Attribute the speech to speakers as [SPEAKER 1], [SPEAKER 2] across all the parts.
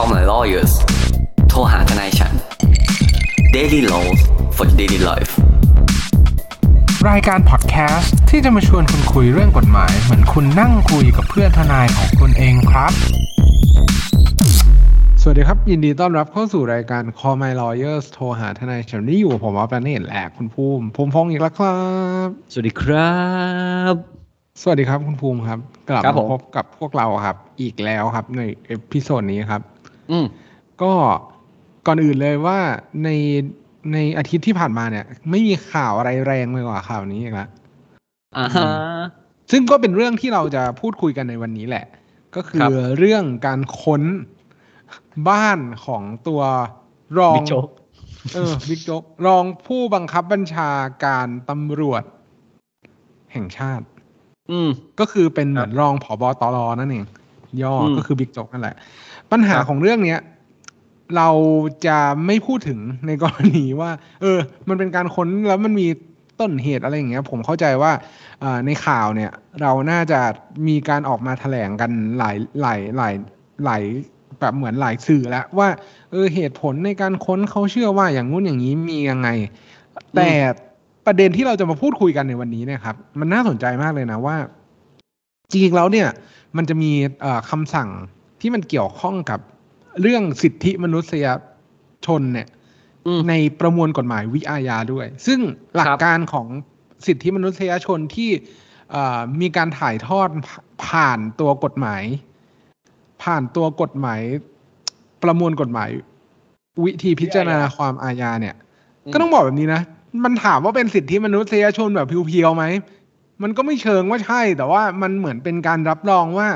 [SPEAKER 1] Call my lawyers โทรหาทนายฉัน Daily Laws for Daily Life
[SPEAKER 2] รายการพอดแคสต์ที่จะมาชวนคุณคุยเรื่องกฎหมาย เหมือนคุณนั่งคุยกับเพื่อนทนายของคุณเองครับ สวัสดีครับ ยินดีต้อนรับเข้าสู่รายการ Call My Lawyers โทรหาทนายฉันนี่อยู่กับผมว่าประเนตแหละคุณภูมิภูมิพงษ์อีกแล้วครับ
[SPEAKER 3] สวัสดีครับ
[SPEAKER 2] สวัสดีครับคุณภูมิครับ กลับ
[SPEAKER 3] ครับผม
[SPEAKER 2] มาพบกับพวกเราครับ อีกแล้วครับใน episode นี้ครับ
[SPEAKER 3] อืม
[SPEAKER 2] ก็ก่อนอื่นเลยว่าในในอาทิตย์ที่ผ่านมาเนี่ย ไม่มีข่าวอะไรแรงไปกว่าข่าวนี้อีกแล้ว
[SPEAKER 3] อ่าฮะ
[SPEAKER 2] ซึ่งก็เป็นเรื่องที่เราจะพูดคุยกันในวันนี้แหละ ก็คือ
[SPEAKER 3] ครั
[SPEAKER 2] บเรื่องการค้นบ้านของตัวรอง
[SPEAKER 3] บิ๊กโจ๊ก
[SPEAKER 2] เออบิ๊กโจ๊กรองผู้บังคับบัญชาการตำรวจ แห่งชาติ
[SPEAKER 3] อืม
[SPEAKER 2] ก็คือเป็นเหมือนรองผอบอตรนั่นเองย่ออ
[SPEAKER 3] ม
[SPEAKER 2] ก็คือบิ๊กโจ๊กนั่นแหละ ปัญหา
[SPEAKER 3] ครับ
[SPEAKER 2] ของเรื่องเนี้ยเราจะไม่พูดถึงในกรณีว่า เออ มันเป็นการค้นแล้วมันมีต้นเหตุอะไรอย่างเงี้ย ผมเข้าใจว่าอ่าในข่าวเนี่ย เราน่าจะมีการออกมาแถลงกันหลายหลายหลายหลายแบบเหมือนหลายสื่อแล้วว่า เออเหตุผลในการค้นเขาเชื่อว่าอย่างงู้นอย่างนี้มียังไง แต่ประเด็นที่เราจะมาพูดคุยกันในวันนี้เนี่ยครับ มันน่าสนใจมากเลยนะว่า จริงๆแล้วเนี่ย มันจะมีเอ่อคำสั่ง ที่มันเกี่ยวข้องกับเรื่องสิทธิมนุษยชนเนี่ย
[SPEAKER 3] อืม
[SPEAKER 2] ในประมวลกฎหมายวิอาญาด้วย ซึ่งหลัก
[SPEAKER 3] ครับ
[SPEAKER 2] การของสิทธิมนุษยชนที่เอ่อมีการถ่ายทอดผ่าผ่านตัวกฎหมาย ผ่านตัวกฎหมายประมวลกฎหมาย วิธีพิจารณาความอาญาเนี่ย
[SPEAKER 3] อืม
[SPEAKER 2] ก็ต้องบอกแบบนี้นะ มันถามว่าเป็นสิทธิมนุษยชนแบบเพียวๆไหม มันก็ไม่เชิงว่าใช่ แต่ว่ามันเหมือนเป็นการรับรองว่า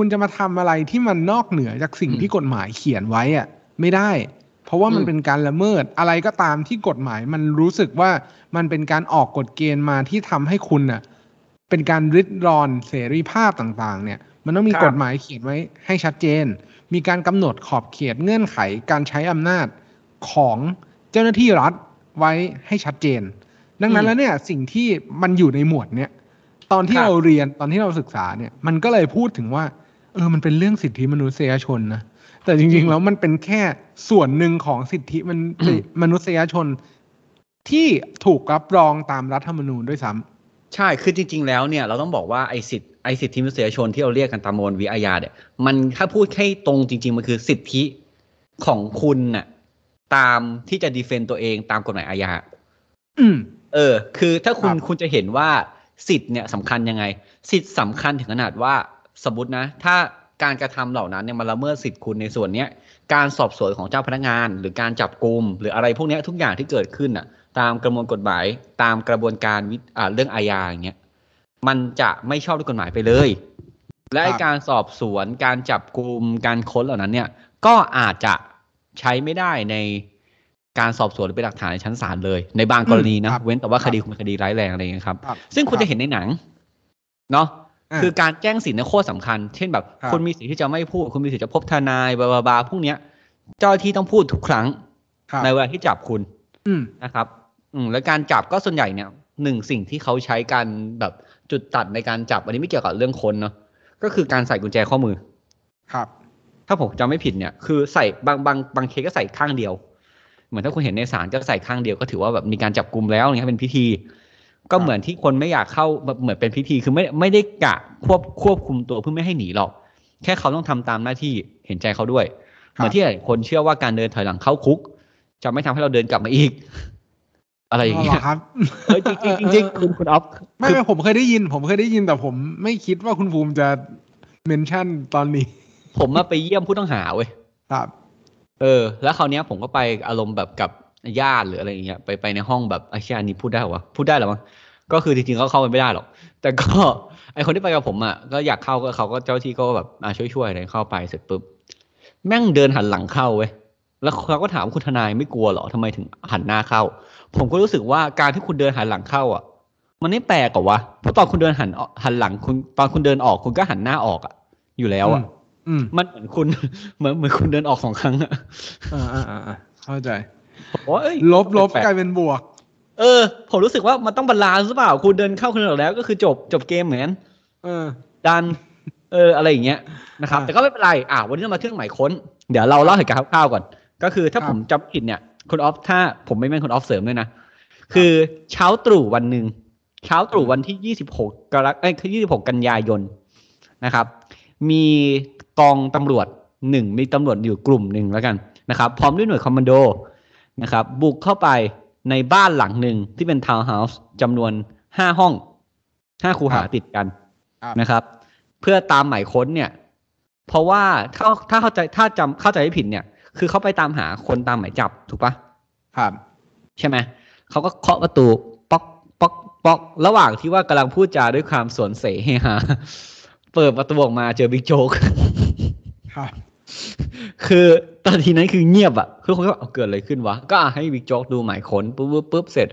[SPEAKER 2] คุณจะมาทำอะไรที่มันนอกเหนือจากสิ่ง
[SPEAKER 3] อืม
[SPEAKER 2] ที่กฎหมายเขียนไว้อะไม่ได้ เพราะว่ามัน
[SPEAKER 3] อืม
[SPEAKER 2] เป็นการละเมิดอะไรก็ตามที่กฎหมายมันรู้สึกว่ามันเป็นการออกกฎเกณฑ์มาที่ทำให้คุณน่ะ เป็นการริดรอนเสรีภาพต่างๆ เนี่ย มันต้องมี
[SPEAKER 3] ครับ
[SPEAKER 2] กฎหมายเขียนไว้ให้ชัดเจน มีการกำหนดขอบเขตเงื่อนไขการใช้อำนาจของเจ้าหน้าที่รัฐไว้ให้ชัดเจน ดังนั้นแล้วเนี่ยสิ่งที่มันอยู่ในหมวดเนี่ยตอนที่
[SPEAKER 3] ครับ
[SPEAKER 2] เราเรียนตอนที่เราศึกษาเนี่ย มันก็เลยพูดถึงว่า เออมันเป็นเรื่องสิทธิมนุษยชนนะแต่จริง ๆ แล้วมันเป็นแค่ส่วนหนึ่งของสิทธิมันมนุษยชน ที่ถูกรับรองตามรัฐธรรมนูญด้วยซ้ำ
[SPEAKER 3] ใช่คือจริง ๆ แล้วเนี่ยเราต้องบอกว่าไอ้สิทธิ์ไอ้สิทธิมนุษยชนที่เราเรียกกันตามมวลวิอาญาเนี่ยมันถ้าพูดให้ตรงจริง ๆ มันคือสิทธิของคุณน่ะตามที่จะดีเฟนต์ตัวเองตามกฎหมายอาญา
[SPEAKER 2] อืม
[SPEAKER 3] เออ คือถ้าคุณ
[SPEAKER 2] ครับ
[SPEAKER 3] คุณจะเห็นว่าสิทธิ์เนี่ยสำคัญยังไง สิทธิ์สำคัญถึงขนาดว่า สมมตินะ ถ้าการกระทำเหล่านั้นเนี่ยมันละเมิดสิทธิ์คุณในส่วนเนี้ยการสอบสวนของเจ้าพนักงาน หรือการจับกลุ่มหรืออะไรพวกเนี้ยทุกอย่างที่เกิดขึ้นน่ะ ตามกระบวนกฎหมาย ตามกระบวนการวิอ่าเรื่องอาญาอย่างเงี้ยมันจะไม่ชอบด้วยกฎหมายไปเลย และไอ้
[SPEAKER 2] ครับ
[SPEAKER 3] การสอบสวนการจับกลุ่มการค้นเหล่านั้น เนี่ย ก็อาจจะใช้ไม่ได้ในการสอบสวนหรือเป็นหลักฐานในชั้นศาลเลย ในบางกรณีนะ
[SPEAKER 2] ครับ
[SPEAKER 3] เว้นแต่ว่า
[SPEAKER 2] ค
[SPEAKER 3] ครับดีคุณเป็นคดีร้ายแรงอะไรอย่างเงี้ยครับ
[SPEAKER 2] ครับ
[SPEAKER 3] ซึ่งคุณ
[SPEAKER 2] ครับ
[SPEAKER 3] จะเห็นในหนัง เนาะ
[SPEAKER 2] อ่า
[SPEAKER 3] คือการแจ้งสิทธิ์เนี่ยโคตรสำคัญ เช่นแบบ
[SPEAKER 2] ครับ
[SPEAKER 3] คุณมีสิทธิ์ที่จะไม่พูดคุณมีสิทธิ์จะพบทนายบลาบลาบลาพวกเนี้ย เจ้าหน้าที่ต้องพูดทุกครั้ง
[SPEAKER 2] ครับ
[SPEAKER 3] ในเวลาที่จับคุณ
[SPEAKER 2] อืม
[SPEAKER 3] นะครับ อืมแล้วการจับก็ส่วนใหญ่เนี่ยหนึ่งสิ่งที่เขาใช้การแบบจุดตัดในการจับ อันนี้ไม่เกี่ยวกับเรื่องคนเนาะก็คือการใส่กุญแจข้อมือ
[SPEAKER 2] ครับ
[SPEAKER 3] ถ้าผมจำไม่ผิดเนี่ย คือใส่บางบางบางเคสก็ใส่ข้างเดียว เหมือนถ้าคุณเห็นในศาลก็ใส่ข้างเดียวก็ถือว่าแบบมีการจับกลุ่มแล้วอย่างเงี้ยเป็นพิธี ก็เหมือนที่คนไม่อยากเข้าแบบเหมือนเป็นพิธีคือไม่ไม่ได้กะควบควบคุมตัวเพื่อไม่ให้หนีหรอก แค่เขาต้องทำตามหน้าที่เห็นใจเขาด้วยเหมือนที่หลายคนเชื่อว่าการเดินถอยหลังเข้าคุก จะไม่ทำให้เราเดินกลับมาอีก อะไรอย่าง
[SPEAKER 2] อ๋อ
[SPEAKER 3] เงี้
[SPEAKER 2] เหร
[SPEAKER 3] ย
[SPEAKER 2] อครับ
[SPEAKER 3] เฮ้ยจริงจริงจริงๆคุณคุณออฟ
[SPEAKER 2] ไม่
[SPEAKER 3] คือ
[SPEAKER 2] ไม่ผมเคยได้ยิน ผมเคยได้ยินแต่ผมไม่คิดว่าคุณภูมิจะเมนชั่นตอนนี้
[SPEAKER 3] ผมมาไปเยี่ยมผู้ต้องหาเว้ย
[SPEAKER 2] ครับ
[SPEAKER 3] เออ แล้วคราวเนี้ยผมก็ไปอารมณ์แบบกับญาติหรืออะไรอย่างเงี้ยไปไปในห้องแบบไอ้เชี่ยอันนี้พูดได้เหรอวะพูดได้เหรอมั้ง ก็คือจริงๆก็เข้าไปไม่ได้หรอก แต่ก็ไอคนที่ไปกับผมอะก็อยากเข้าก็เขาก็เจ้าที่ก็แบบอ่าช่วยๆอะไรเข้าไปเสร็จปุ๊บแม่งเดินหันหลังเข้าเว้ยแล้วเขาก็ถามคุณทนายไม่กลัวเหรอทำไมถึงหันหน้าเข้า ผมก็รู้สึกว่าการที่คุณเดินหันหลังเข้าอะ มันไม่แปลกเหรอวะเพราะตอนคุณเดินหันออกหันหลังคุณตอนคุณเดินออกคุณก็หันหน้าออกอะ อยู่แล้วอะ
[SPEAKER 2] อืม
[SPEAKER 3] มันเหมือนคุณเหมือนเหมือนคุณเดินออกสองครั้งอะ
[SPEAKER 2] อ่าอ่าอ่าอ่าเข้าใจ
[SPEAKER 3] ผมว่าเอ้ย
[SPEAKER 2] ลบลบ
[SPEAKER 3] แปลกๆ
[SPEAKER 2] กลายเป็นบวก
[SPEAKER 3] เออ ผมรู้สึกว่ามันต้อง balance หรือเปล่า คุณเดินเข้าคุณเดินออกแล้วก็คือจบจบเกมเหมือนกัน
[SPEAKER 2] เออ
[SPEAKER 3] ดัน เออ อะไรอย่างเงี้ยนะครับ
[SPEAKER 2] อ่า
[SPEAKER 3] แต่ก็ไม่เป็นไร อ่าวันนี้เรามาเรื่องหมายค้น เดี๋ยวเราเล่าเหตุการณ์คร่าวๆก่อน ก็คือถ้า
[SPEAKER 2] ครับ
[SPEAKER 3] ผมจำผิดเนี่ยคุณออฟถ้าผมไม่แม่นคุณออฟเสริมด้วยนะ คือเช้าตรู่วันหนึ่งเช้าตรู่วันที่26กรกเอ้ยคือ26กันยายนนะครับ มีกองตำรวจหนึ่งมีตำรวจอยู่กลุ่มหนึ่งแล้วกันนะครับ พร้อมด้วยหน่วยคอมมานโดนะครับ บุกเข้าไป ในบ้านหลังหนึ่งที่เป็นทาวน์เฮาส์จำนวนห้าห้องห้าคูหา
[SPEAKER 2] ครับ
[SPEAKER 3] ติดกัน
[SPEAKER 2] ครับ
[SPEAKER 3] นะครับ เพื่อตามหมายค้นเนี่ย เพราะว่าถ้าถ้าเข้าใจถ้าจำเข้าใจไม่ผิดเนี่ย คือเขาไปตามหาคนตามหมายจับถูกปะ
[SPEAKER 2] ครับ
[SPEAKER 3] ใช่ไหมเขาก็เคาะประตูป๊อกป๊อกป๊อกระหว่างที่ว่ากำลังพูดจาด้วยความสวนเสเฮฮาเปิดประตูออกมาเจอบิ๊กโจ๊ก
[SPEAKER 2] ครับ
[SPEAKER 3] คือตอนทีนั้นคือเงียบอะคือคนก็เอาเกิดอะไรขึ้นวะ ก็อะให้บิ๊กโจ๊กดูหมายค้นปุ๊บปุ๊บปุ๊บเสร็จ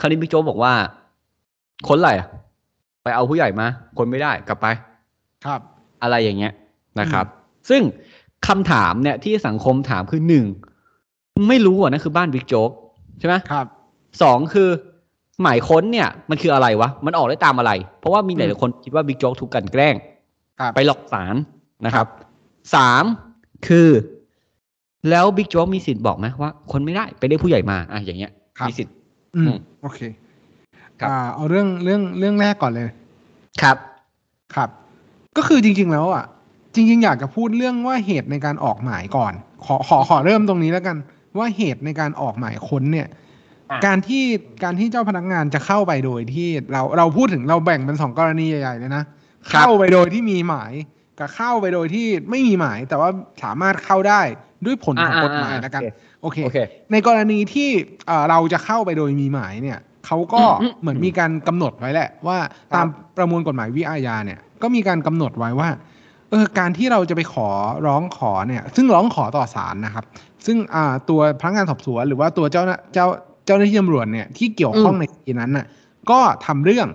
[SPEAKER 3] คราวนี้บิ๊กโจ๊กบอกว่า ค้นอะไรอะไปเอาผู้ใหญ่มาค้นไม่ได้กลับไป
[SPEAKER 2] ครับ
[SPEAKER 3] อะไรอย่างเงี้ยนะครับ ซึ่งคำถามเนี่ยที่สังคมถามคือหนึ่งไม่รู้อะนั่นคือบ้านบิ๊กโจ๊กใช่ไหม
[SPEAKER 2] ครับ
[SPEAKER 3] สองคือหมายค้นเนี่ย มันคืออะไรวะ มันออกได้ตามอะไร เพราะว่ามีห
[SPEAKER 2] อื
[SPEAKER 3] ลาย
[SPEAKER 2] ม
[SPEAKER 3] ๆคนคิดว่าบิ๊กโจ๊กถูกกลันแกล้ง
[SPEAKER 2] ครับ
[SPEAKER 3] ไปหลอกศาลนะครับสาม คือแล้วบิ๊กโจ๊กมีสิทธิ์บอกไหมว่า คนไม่ได้ไปได้ผู้ใหญ่มาอะอย่างเงี้ย
[SPEAKER 2] ครับ
[SPEAKER 3] มีสิทธิ์
[SPEAKER 2] อื
[SPEAKER 3] อื
[SPEAKER 2] ม
[SPEAKER 3] ม
[SPEAKER 2] โอเค
[SPEAKER 3] ครับ
[SPEAKER 2] อ่าเอาเรื่องเรื่องเรื่องแรกก่อนเลย
[SPEAKER 3] ครับ
[SPEAKER 2] ครับ ก็คือจริง ๆ แล้วอะ จริง ๆ อยากจะพูดเรื่องว่าเหตุในการออกหมายก่อน ขอขอขอเริ่มตรงนี้แล้วกัน ว่าเหตุในการออกหมายค้นเนี่ย
[SPEAKER 3] อะ
[SPEAKER 2] การที่การที่เจ้าพนักงานจะเข้าไปโดยที่เราเราพูดถึงเราแบ่งเป็นสองกรณีใหญ่ๆเลยนะเข้าไปโดยที่มีหมาย กับเข้าไปโดยที่ไม่มีหมาย แต่ว่าสามารถเข้าได้ด้วยผลของกฎหมายแล้วกันโอเค
[SPEAKER 3] โอเค
[SPEAKER 2] ในกรณีที่เอ่อเราจะเข้าไปโดยมีหมายเนี่ยเขาก็
[SPEAKER 3] อืมอืม
[SPEAKER 2] เหมือนมีการกำหนดไว้แหละ ว่าตามประมวลกฎหมายวิอาญาเนี่ยก็มีการกำหนดไว้ว่าเออการที่เราจะไปขอร้องขอเนี่ย ซึ่งร้องขอต่อศาลนะครับ ซึ่งอ่าตัวพนักงานสอบสวนหรือว่าตัวเจ้าหน้าเจ้าเจ้าหน้าที่ตำรวจเนี่ยที่เกี่ยวข้องในคดีนั้นน่ะก็ทำเรื่อง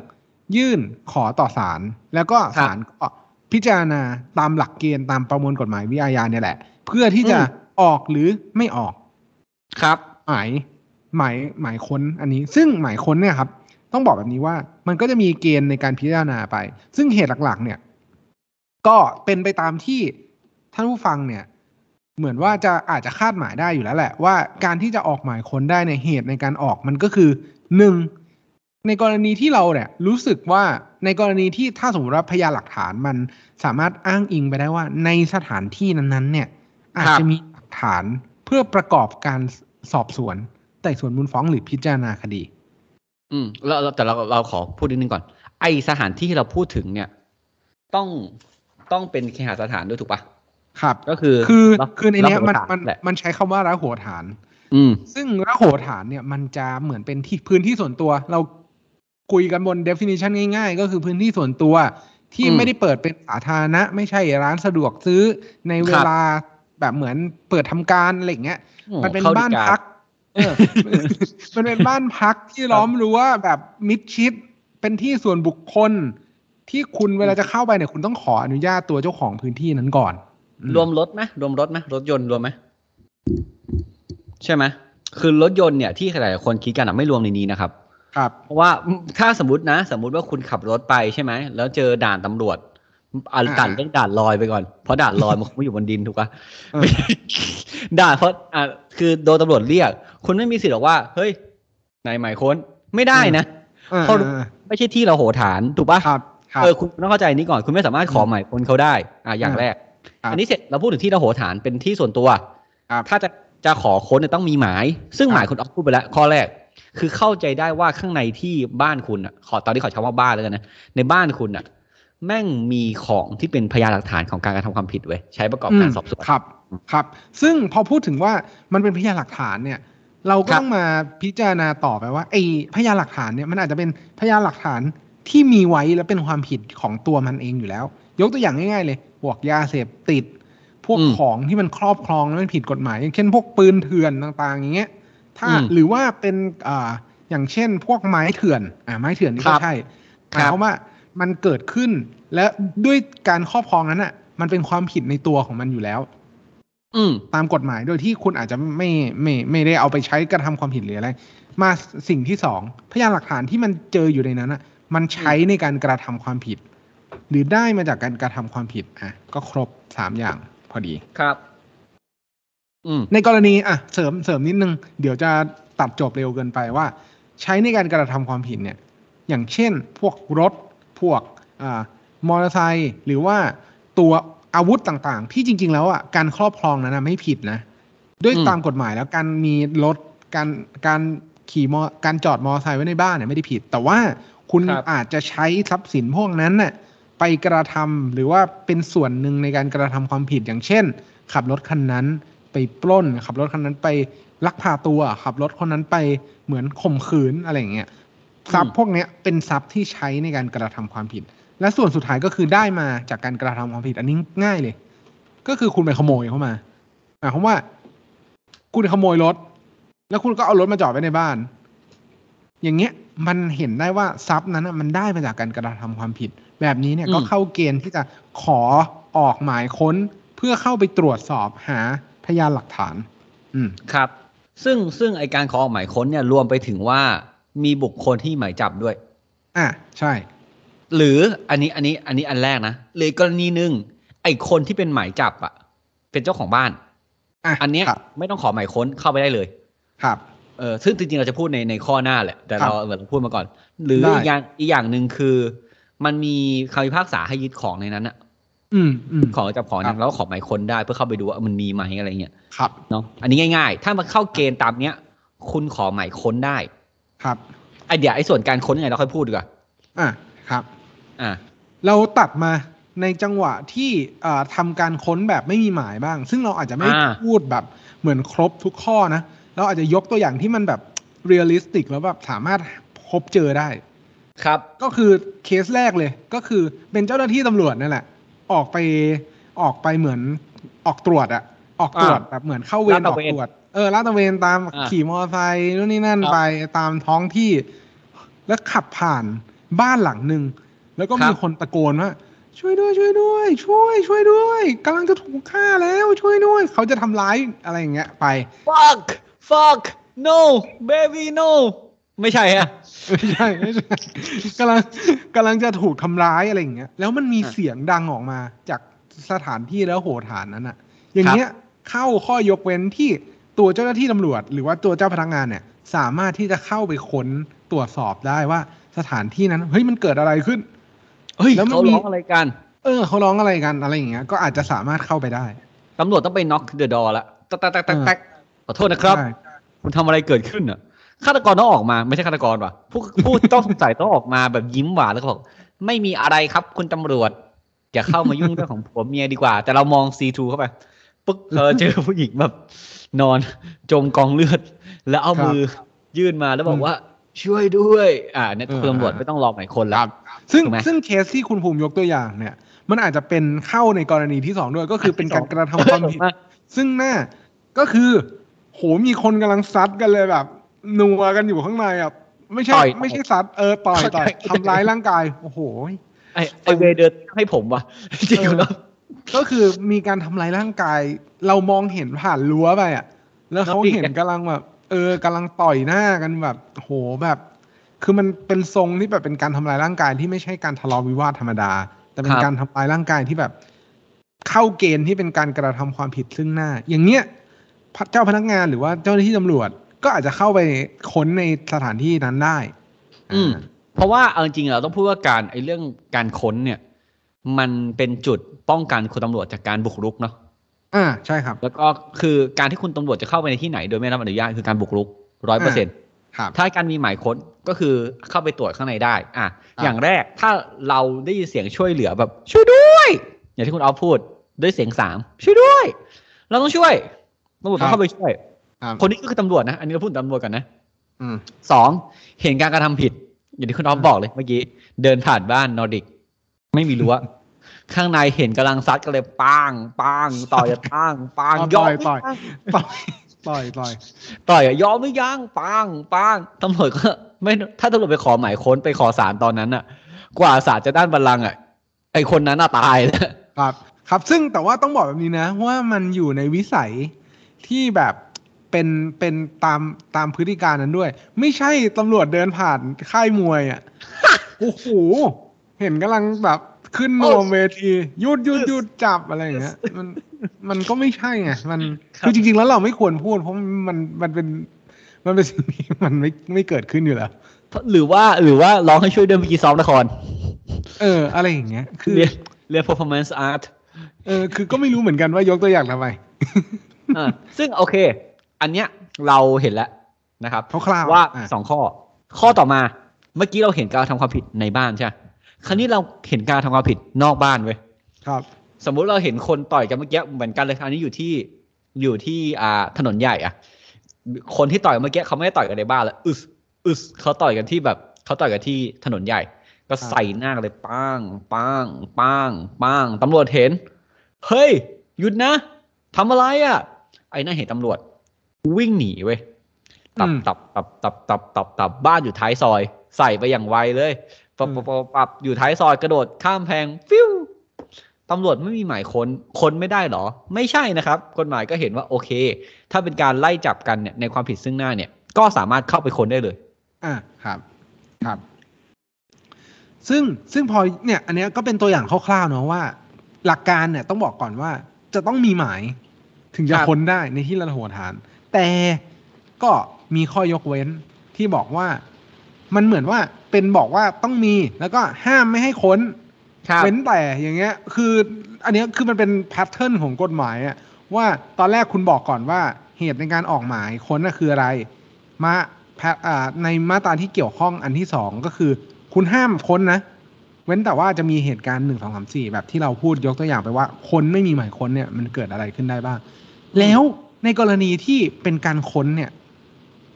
[SPEAKER 2] ยื่นขอต่อศาลแล้วก็ศาลก็ พิจารณาตามหลักเกณฑ์ตามประมวลกฎหมายวิอาญาเนี่ยแหละ เพื่อที่จะออกหรือไม่ออก
[SPEAKER 3] ครับ
[SPEAKER 2] หมายหมายหมายค้นอันนี้ ซึ่งหมายค้นเนี่ยครับ ต้องบอกแบบนี้ว่ามันก็จะมีเกณฑ์ในการพิจารณาไป ซึ่งเหตุหลักๆ เนี่ย ก็เป็นไปตามที่ท่านผู้ฟังเนี่ย เหมือนว่าจะอาจจะคาดหมายได้อยู่แล้วแหละ ว่าการที่จะออกหมายค้นได้ในยเหตุในการออกมันก็คือหนึ่ง ในกรณีที่เราเนี่ยรู้สึกว่าในกรณีที่ถ้าสมมติว่าพยานหลักฐานมันสามารถอ้างอิงไปได้ว่า ในสถานที่นั้นๆ เนี่ย อาจจะมีหลักฐานเพื่อประกอบการสอบสวนไต่สวนมูลฟ้องหรือพิจารณาคดี
[SPEAKER 3] อืมแล้วแล้วแต่เราเราขอพูดนิดนึงก่อน ไอสถานที่ที่เราพูดถึงเนี่ย ต้องต้องเป็นเคหสถานด้วยถูกปะ
[SPEAKER 2] ครับ
[SPEAKER 3] ก็คือ
[SPEAKER 2] คือ
[SPEAKER 3] รับ
[SPEAKER 2] คือในเนี้ย
[SPEAKER 3] รับ
[SPEAKER 2] มัน
[SPEAKER 3] หัวฐา
[SPEAKER 2] มัน
[SPEAKER 3] แหละ
[SPEAKER 2] มันใช้คำว่าระโหฐาน
[SPEAKER 3] อืม
[SPEAKER 2] ซึ่งระโหฐานเนี่ยมันจะเหมือนเป็นที่พื้นที่ส่วนตัวเรา คุยกันบน definition ง่ายๆ ก็คือพื้นที่ส่วนตัวที่
[SPEAKER 3] อืม
[SPEAKER 2] ไม่ได้เปิดเป็นสาธารณะ ไม่ใช่ร้านสะดวกซื้อในเว
[SPEAKER 3] ครับ
[SPEAKER 2] ลาแบบเหมือนเปิดทำการอะไรอย่างเงี้ย
[SPEAKER 3] โอ้
[SPEAKER 2] มันเป็น
[SPEAKER 3] ข้
[SPEAKER 2] บ้าน
[SPEAKER 3] ดีก
[SPEAKER 2] พักเออมันเป็นบ้านพักที่ล้อมรั้วแบบมิดชิดเป็นที่ส่วนบุคคล ที่คุณเวลาจะเข้าไปเนี่ยคุณต้องขออนุญาตตัวเจ้าของพื้นที่นั้นก่อนอื
[SPEAKER 3] รวมรถไหมรวมรถไหมรถยนต์รวมไหมใช่ไหมคือรถยนต์เนี่ยที่หลายๆคนคิดกันอะไม่รวมในนี้นะครับ
[SPEAKER 2] ครับ
[SPEAKER 3] เพราะว่าถ้าสมมตินะ สมมุติว่าคุณขับรถไปใช่ไหม แล้วเจอด่านตำรวจอะ
[SPEAKER 2] อ่า
[SPEAKER 3] ด่านเรียกด่านลอยไปก่อน เพราะด่านลอยมันคงไม่อยู่บนดินถูกปะ
[SPEAKER 2] เออ
[SPEAKER 3] ไม่ใช่ด่านเพราะอะคือโดนตำรวจเรียก คุณไม่มีสิทธิ์หรอกว่า เฮ้ยนายหมายค้นไม่ได้นะ
[SPEAKER 2] ออ
[SPEAKER 3] เขารู้ไม่ใช่ที่เราโหฐานถูกปะ
[SPEAKER 2] ครับครับ
[SPEAKER 3] เออคุณต้องเข้าใจนี้ก่อนคุณไม่สามารถขอ
[SPEAKER 2] อืม
[SPEAKER 3] หมายค้นเขาได้ อะอย่าง
[SPEAKER 2] อ่า
[SPEAKER 3] แรก
[SPEAKER 2] ครับ
[SPEAKER 3] อันนี้เสร็จเราพูดถึงที่เราโหฐานเป็นที่ส่วนตัว
[SPEAKER 2] ครับ
[SPEAKER 3] ถ้าจะจะขอค้นเนี่ยต้องมีหมาย ซึ่ง
[SPEAKER 2] ครับ
[SPEAKER 3] หมายคุณออฟพูดไปแล้วข้อแรก คือเข้าใจได้ว่าข้างในที่บ้านคุณอะ ขอตอนนี้ขอใช้คำว่าบ้านแล้วกันนะ ในบ้านคุณอะ แม่งมีของที่เป็นพยานหลักฐานของการกระทำความผิดเว้ยใช้ประกอบการสอบสวน
[SPEAKER 2] ครับ ครับ ซึ่งพอพูดถึงว่ามันเป็นพยานหลักฐานเนี่ย เราก็ต้องมาพิจารณาต่อไปว่าไอ้พยานหลักฐานเนี่ยมันอาจจะเป็นพยานหลักฐานที่มีไว้แล้วเป็นความผิดของตัวมันเองอยู่แล้ว ยกตัวอย่างง่ายๆเลยพวกยาเสพติด พวกของที่มันครอบครองแล้วมันผิดกฎหมายอย่างเช่นพวกปืนเถื่อนต่างๆอย่างเงี้ย ถ้า
[SPEAKER 3] อืม
[SPEAKER 2] หรือว่าเป็นอ่าอย่างเช่น พวกไม้เถื่อน อ่าไม้เถื่อนนี่
[SPEAKER 3] ครั
[SPEAKER 2] ก็
[SPEAKER 3] บ
[SPEAKER 2] ใช่ห
[SPEAKER 3] ครั
[SPEAKER 2] มาย
[SPEAKER 3] บ
[SPEAKER 2] ความว่ามันเกิดขึ้น และด้วยการครอบครองนั้นอะ มันเป็นความผิดในตัวของมันอยู่แล้ว
[SPEAKER 3] อืม
[SPEAKER 2] ตามกฎหมายโดยที่คุณอาจจะไม่ไม่ไม่ได้เอาไปใช้กระทำความผิดหรืออะไร มาสิ่งที่สองพยานหลักฐานที่มันเจออยู่ในนั้นอะ มันใช้ในการกระทำความผิด หรือได้มาจากการกระทำความผิดอะก็ครบสามอย่างพอดี
[SPEAKER 3] ครับอืม
[SPEAKER 2] ในกรณีอะเสริมเสริมนิดนึง เดี๋ยวจะตัดจบเร็วเกินไปว่า ใช้ในการกระทำความผิดเนี่ย อย่างเช่น พวกรถพวกอ่ามอเตอร์ไซค์หรือว่าตัวอาวุธต่างๆ ที่จริง ๆ แล้วอะการครอบครองนั้นนะไม่ผิดนะ ด้วย
[SPEAKER 3] อืม
[SPEAKER 2] ตามกฎหมายแล้วการมีรถการการขี่มอการจอดมอเตอร์ไซค์ไว้ในบ้านเนี่ยไม่ได้ผิด แต่ว่าคุณ
[SPEAKER 3] ครับ
[SPEAKER 2] อาจจะใช้ทรัพย์สินพวกนั้นน่ะไปกระทำหรือว่าเป็นส่วนหนึ่งในการกระทำความผิดอย่างเช่น ขับรถคันนั้น ไปปล้นขับรถคันนั้นไปลักพาตัวขับรถคนนั้นไปเหมือนข่มขืนอะไรอย่างเงี้ยทรัพย์พวกเนี้ยเป็นทรัพย์ที่ใช้ในการกระทำความผิด และส่วนสุดท้ายก็คือได้มาจากการกระทำความผิด อันนี้ง่ายเลย ก็คือคุณไปขโมยเข้ามาหมายความว่า คุณขโมยรถ แล้วคุณก็เอารถมาจอดไว้ในบ้าน อย่างเงี้ยมันเห็นได้ว่าทรัพย์นั้นน่ะมันได้มาจากการกระทำความผิด แบบนี้เนี่ย
[SPEAKER 3] อืม
[SPEAKER 2] ก็เข้าเกณฑ์ที่จะขอออกหมายค้น เพื่อเข้าไปตรวจสอบหา พยานหลักฐาน อืม
[SPEAKER 3] ครับ ซึ่งซึ่งไอการขอออกหมายค้นเนี่ยรวมไปถึงว่ามีบุคคลที่หมายจับด้วย
[SPEAKER 2] อะใช่
[SPEAKER 3] หรืออันนี้อันนี้อันนี้อันแรกนะหรือกรณีหนึ่งไอคนที่เป็นหมายจับอะเป็นเจ้าของบ้าน
[SPEAKER 2] อะ
[SPEAKER 3] อันเนี้ย
[SPEAKER 2] ครับ
[SPEAKER 3] ไม่ต้องขอหมายค้นเข้าไปได้เลย
[SPEAKER 2] ครับ
[SPEAKER 3] เออซึ่งจริงๆเราจะพูดในในข้อหน้าแหละ แต่
[SPEAKER 2] ครับ
[SPEAKER 3] เราเหมือนเราพูดมาก่อน หรือ
[SPEAKER 2] ได้
[SPEAKER 3] อีกอย่างอีกอย่างหนึ่งคือ มันมีคำพิพากษาให้ยึดของในนั้นอะ
[SPEAKER 2] อืมอืม
[SPEAKER 3] ของจับของ
[SPEAKER 2] ครั
[SPEAKER 3] นั้
[SPEAKER 2] บ
[SPEAKER 3] นแล้วก็ขอหมายค้นได้เพื่อเข้าไปดูว่ามันมีไหมอะไรเงี้ย
[SPEAKER 2] ครับ
[SPEAKER 3] เนาะอันนี้ง่าย ๆ ถ้ามันเข้าเกณฑ์ตามเนี้ย คุณขอหมายค้นได้
[SPEAKER 2] ครับ
[SPEAKER 3] ไอเดี๋ยวไอส่วนการค้นยังไงเราค่อยพูดดีกว่า
[SPEAKER 2] อะครับ
[SPEAKER 3] อ่า
[SPEAKER 2] เราตัดมาในจังหวะที่เอ่อทำการค้นแบบไม่มีหมายบ้าง ซึ่งเราอาจจะไม่
[SPEAKER 3] อ่า
[SPEAKER 2] พูดแบบเหมือนครบทุกข้อนะ เราอาจจะยกตัวอย่างที่มันแบบ realistic แล้วแบบสามารถพบเจอได้
[SPEAKER 3] ครับ
[SPEAKER 2] ก็คือเคสแรกเลย ก็คือเป็นเจ้าหน้าที่ตำรวจนั่นแหละ ออกไปออกไปเหมือนออกตรวจอะออกตรวจ
[SPEAKER 3] อ่า
[SPEAKER 2] แบบเหมือนเข้าเวรออก
[SPEAKER 3] ลาด
[SPEAKER 2] อ
[SPEAKER 3] ต
[SPEAKER 2] อ
[SPEAKER 3] ระ
[SPEAKER 2] ก
[SPEAKER 3] เวน
[SPEAKER 2] ตรวจเออลาดตระเวนตาม
[SPEAKER 3] อ่า
[SPEAKER 2] ขี่มอเตอร์ไซค์นู่นนี่นั่น
[SPEAKER 3] ครับ
[SPEAKER 2] ไปตามท้องที่ แล้วขับผ่านบ้านหลังหนึ่งแล้วก็มี
[SPEAKER 3] ครับ
[SPEAKER 2] คนตะโกนว่าช่วยด้วยช่วยด้วย ช่วย ช่วยด้วยกำลังจะถูกฆ่าแล้วช่วยด้วย เขาจะทำร้ายอะไรอย่างเงี้ยไป
[SPEAKER 3] fuck fuck no baby no ไม่ใช่ฮะ
[SPEAKER 2] ไม่ใช่ไม่ใช่กำลังกำลังจะถูกทำร้ายอะไรอย่างเงี้ยแล้วมันมี
[SPEAKER 3] อะ
[SPEAKER 2] เสียงดังออกมาจากสถานที่แล้วโหฐานนั้นอะอย่างเงี้ยเข้าข้อยกเว้นที่ตัวเจ้าหน้าที่ตำรวจ หรือว่าตัวเจ้าพนักงานเนี่ย สามารถที่จะเข้าไปค้นตรวจสอบได้ว่าสถานที่นั้นเฮ้ยมันเกิดอะไรขึ้น
[SPEAKER 3] เฮ้ย
[SPEAKER 2] แล้วมัน
[SPEAKER 3] เขา
[SPEAKER 2] มี
[SPEAKER 3] ร้องอะไรกัน
[SPEAKER 2] เออเขาร้องอะไรกันอะไรอย่างเงี้ยก็อาจจะสามารถเข้าไปได้
[SPEAKER 3] ตำรวจต้องไป knock the door ละตักตักตักตักตักขอโทษนะครับ
[SPEAKER 2] ใช่
[SPEAKER 3] คุณทำอะไรเกิดขึ้นอะ ฆาตกรต้องออกมา ไม่ใช่ฆาตกรว่ะผู้ผู้ต้องสงสัยต้องออกมาแบบยิ้มหวานแล้วก็บอกไม่มีอะไรครับคุณตำรวจ อย่าเข้ามายุ่งเรื่องของผัวเมียดีกว่า แต่เรามองซีทูเข้าไปปึ๊กเราเจอผู้หญิงแบบ นอนจมกองเลือด แล้วเอามือยื่นมาแล้วบอกว่าช่วยด้วย อ่าเนี่ยคุณตำรวจไม่ต้องรอหมายคนแล้ว
[SPEAKER 2] ซึ่ง
[SPEAKER 3] ถูกไหม
[SPEAKER 2] ซึ่งเคสที่คุณภูมิยกตัวอย่างเนี่ย มันอาจจะเป็นเข้าในกรณีที่สองด้วยก็คือเป็นการกระทำความผิดซึ่งหน้าก็คือโหมีคนกำลังซัดกันเลยแบบ นัวกันอยู่ข้างในอะไม่ใช่
[SPEAKER 3] ต่อย
[SPEAKER 2] ไม่ใช่ซัดเออต่อย
[SPEAKER 3] เข้าใจ
[SPEAKER 2] ต่อยทำร้ายร่างกาย โอ้โห
[SPEAKER 3] ไอไอเวย์เดินให้ผมว่ะจริงๆแล้ว
[SPEAKER 2] ก็คือมีการทำร้ายร่างกาย เรามองเห็นผ่านรั้วไปอะ แล้วเขา
[SPEAKER 3] แล้วอีก
[SPEAKER 2] เห็นกำลังแบบ เออกำลังต่อยหน้ากันแบบโหแบบ คือมันเป็นทรงที่แบบเป็นการทำลายร่างกายที่ไม่ใช่การทะเลาะวิวาทธรรมดา แต่เป็นการทำลายร่างกายที่แบบ เข้าเกณฑ์ที่เป็นการกระทำความผิดซึ่งหน้า อย่างเนี้ยพระเจ้าพนักงานหรือว่าเจ้าหน้าที่ตำรวจ ก็อาจจะเข้าไปค้นในสถานที่นั้นได้
[SPEAKER 3] อืม
[SPEAKER 2] อ่า
[SPEAKER 3] เพราะว่าเอาจริงๆเราต้องพูดว่าการไอ้เรื่องการค้นเนี่ย มันเป็นจุดป้องกันคุณตำรวจจากการบุกรุกเนาะ
[SPEAKER 2] อ่าใช่ครับ
[SPEAKER 3] แล้วก็คือการที่คุณตำรวจจะเข้าไปในที่ไหน โดยไม่รับอนุญาตคือการบุกรุกร้อยเปอร์เซ็นต์
[SPEAKER 2] ครับ
[SPEAKER 3] ถ้าการมีหมายค้นก็คือเข้าไปตรวจข้างในได้ อะ
[SPEAKER 2] ครับ
[SPEAKER 3] อย่างแรกถ้าเราได้ยินเสียงช่วยเหลือแบบ ช่วยด้วย อย่างที่คุณเอาพูดด้วยเสียงสามช่วยด้วย เราต้องช่วยตำรวจต้องเข้าไปช่วย
[SPEAKER 2] ครับ
[SPEAKER 3] คนนี้ก็คือตำรวจนะ อันนี้เราพูดถึงตำรวจกันนะ
[SPEAKER 2] อืม
[SPEAKER 3] สองเห็นการกระทำผิด อย่างที่คุณออฟบอกเลยเมื่อกี้ เดินผ่านบ้านนอร์ดิก ไม่มีรั้วข้างในเห็นกำลังซัดกันเลยปังปังต่อยปังปัง
[SPEAKER 2] อ๋อย
[SPEAKER 3] อม
[SPEAKER 2] ต่อย
[SPEAKER 3] หรือยัง
[SPEAKER 2] ต่อยต่อยต่อย
[SPEAKER 3] ต่อยอะยอมหรือยังปังปังตำรวจก็ไม่ถ้าตำรวจไปขอหมายค้นไปขอสารตอนนั้นอะ กว่าสารจะด้านบัลลังก์อะ ไอคนนั้นน่ะตายแล้ว
[SPEAKER 2] ครับ ครับซึ่งแต่ว่าต้องบอกแบบนี้นะว่ามันอยู่ในวิสัยที่แบบ เป็นเป็นตามตามพฤติการนั้นด้วย ไม่ใช่ตำรวจเดินผ่านค่ายมวยอะโอ้โหเห็นกำลังแบบขึ้นนวมเวทีหยุดหยุดหยุดจับอะไรอย่างเงี้ยมันมันก็ไม่ใช่ไงมัน
[SPEAKER 3] ครับ
[SPEAKER 2] คือจริง ๆ แล้วเราไม่ควรพูด เพราะมันมันเป็นมันเป็นสิ่งที่มันไม่ไม่เกิดขึ้นอยู่แล้ว
[SPEAKER 3] หรือว่าหรือว่าร้องให้ช่วยด้วยเมื่อกี้ซ้อมละคร
[SPEAKER 2] เออ อะไรอย่างเงี้ย คือ
[SPEAKER 3] เรียนเรียน performance art
[SPEAKER 2] เออ คือก็ไม่รู้เหมือนกันว่ายกตัวอย่างทำไม
[SPEAKER 3] อ่าซึ่งโอเค อันเนี้ยเราเห็นแล้วนะครับ
[SPEAKER 2] คร่าวๆ
[SPEAKER 3] ว่า
[SPEAKER 2] อะ
[SPEAKER 3] สองข้อ ข้อต่อมาเมื่อกี้เราเห็นการทำความผิดในบ้านใช่ไหมคราวนี้เราเห็นการทำความผิดนอกบ้านเว้ย
[SPEAKER 2] ครับ
[SPEAKER 3] สมมุติเราเห็นคนต่อยกันเมื่อกี้เหมือนกันเลยอันนี้อยู่ที่อยู่ที่อ่าถนนใหญ่อะคนที่ต่อยเมื่อกี้เขาไม่ได้ต่อยกันในบ้านแล้วอึสอึสเขาต่อยกันที่แบบเขาต่อยกันที่ถนนใหญ่ ก็ใส่หน้ากันเลยปังปังปังปังตำรวจเห็น เฮ้ย หยุดนะทำอะไรอะไอ้นั่นเห็นตำรวจ วิ่งหนีเว้ยตับ
[SPEAKER 2] อืม
[SPEAKER 3] ตับตับตับตับตับตับบ้านอยู่ท้ายซอย ใส่ไปอย่างไวเลยปับปับปับปับอยู่ท้ายซอยกระโดดข้ามแพงฟิวตำรวจไม่มีหมายค้นค้นไม่ได้เหรอ ไม่ใช่นะครับกฎหมายก็เห็นว่าโอเค ถ้าเป็นการไล่จับกันเนี่ยในความผิดซึ่งหน้าเนี่ย ก็สามารถเข้าไปค้นได้เลย
[SPEAKER 2] อ่าครับ ครับ ซึ่งซึ่งพอเนี่ย อันเนี้ยก็เป็นตัวอย่างคร่าวๆเนอะว่า หลักการเนี่ยต้องบอกก่อนว่าจะต้องมีหมาย ถึงจะ
[SPEAKER 3] ครับ
[SPEAKER 2] ค้นได้ในที่ระโหฐาน แต่ก็มีข้อยกเว้นที่บอกว่ามันเหมือนว่าเป็นบอกว่าต้องมีแล้วก็ห้ามไม่ให้ค้นเว้นแต่อย่างเงี้ย คือ อันเนี้ยคือมันเป็นแพทเทิร์นของกฎหมายอะว่าตอนแรกคุณบอกก่อนว่าเหตุในการออกหมายค้นน่ะคืออะไรมาแพทอ่าในมาตราที่เกี่ยวข้องอันที่สองก็คือ คุณห้ามค้นนะ เว้นแต่ว่าจะมีเหตุการณ์หนึ่งสองสามสี่แบบที่เราพูดยกตัวอย่างไปว่า คนไม่มีหมายค้นเนี่ยมันเกิดอะไรขึ้นได้บ้าง แล้ว ในกรณีที่เป็นการค้นเนี่ย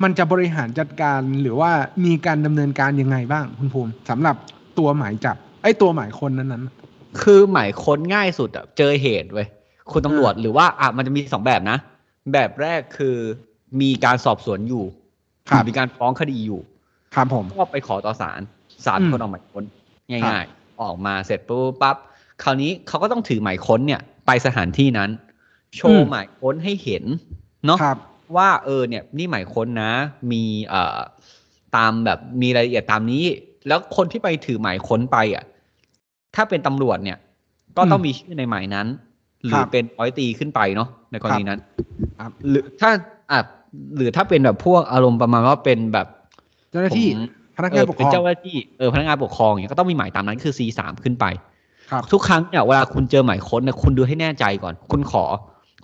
[SPEAKER 2] มันจะบริหารจัดการหรือว่ามีการดำเนินการยังไงบ้างคุณภูมิสำหรับตัวหมายจับไอ้ตัวหมายค้นนั้นๆ
[SPEAKER 3] คือหมายค้นง่ายสุดอะเจอเหตุเว้ยคุณตำรวจหรือว่าอะมันจะมีสองแบบนะ แบบแรกคือมีการสอบสวนอยู่
[SPEAKER 2] ครับ
[SPEAKER 3] หอมีการฟ้องคดีอยู่
[SPEAKER 2] ครับผม
[SPEAKER 3] ก็ไปขอต่อศาลศาล
[SPEAKER 2] อืม
[SPEAKER 3] คนออกหมายค้นง่าย ๆ ออกมาเสร็จปุ๊บปั๊บคราวนี้เขาก็ต้องถือหมายค้นเนี่ย ไปสถานที่นั้น โชว์หมายค้นให้เห็นเนาะ
[SPEAKER 2] ครับ
[SPEAKER 3] ว่าเออเนี่ยนี่หมายค้นนะ มีเอ่อตามแบบมีรายละเอียดตามนี้ แล้วคนที่ไปถือหมายค้นไปอะ ถ้าเป็นตำรวจเนี่ย ก็ต้อง
[SPEAKER 2] อืม
[SPEAKER 3] มีชื่อในหมายนั้นห
[SPEAKER 2] ค
[SPEAKER 3] รื
[SPEAKER 2] รั
[SPEAKER 3] อบเป็นร้อยตรีขึ้นไปเนาะในกรณีนั้น
[SPEAKER 2] ครับ
[SPEAKER 3] หรือถ้าอะหรือถ้าเป็นแบบพวกอารมณ์ประมาณว่าเป็นแบบ
[SPEAKER 2] เจ้าหน้าที่
[SPEAKER 3] ผม
[SPEAKER 2] พนักงานปกค
[SPEAKER 3] เป็น
[SPEAKER 2] รอง
[SPEAKER 3] เจ้าหน้าที่เออพนักงานปกครองเนี่ยก็ต้องมีหมายตามนั้นคือ C3 ขึ้นไป
[SPEAKER 2] ครับ
[SPEAKER 3] ทุกครั้งเนี่ยเวลาคุณเจอหมายค้นเนี่ยคุณดูให้แน่ใจก่อน คุณขอ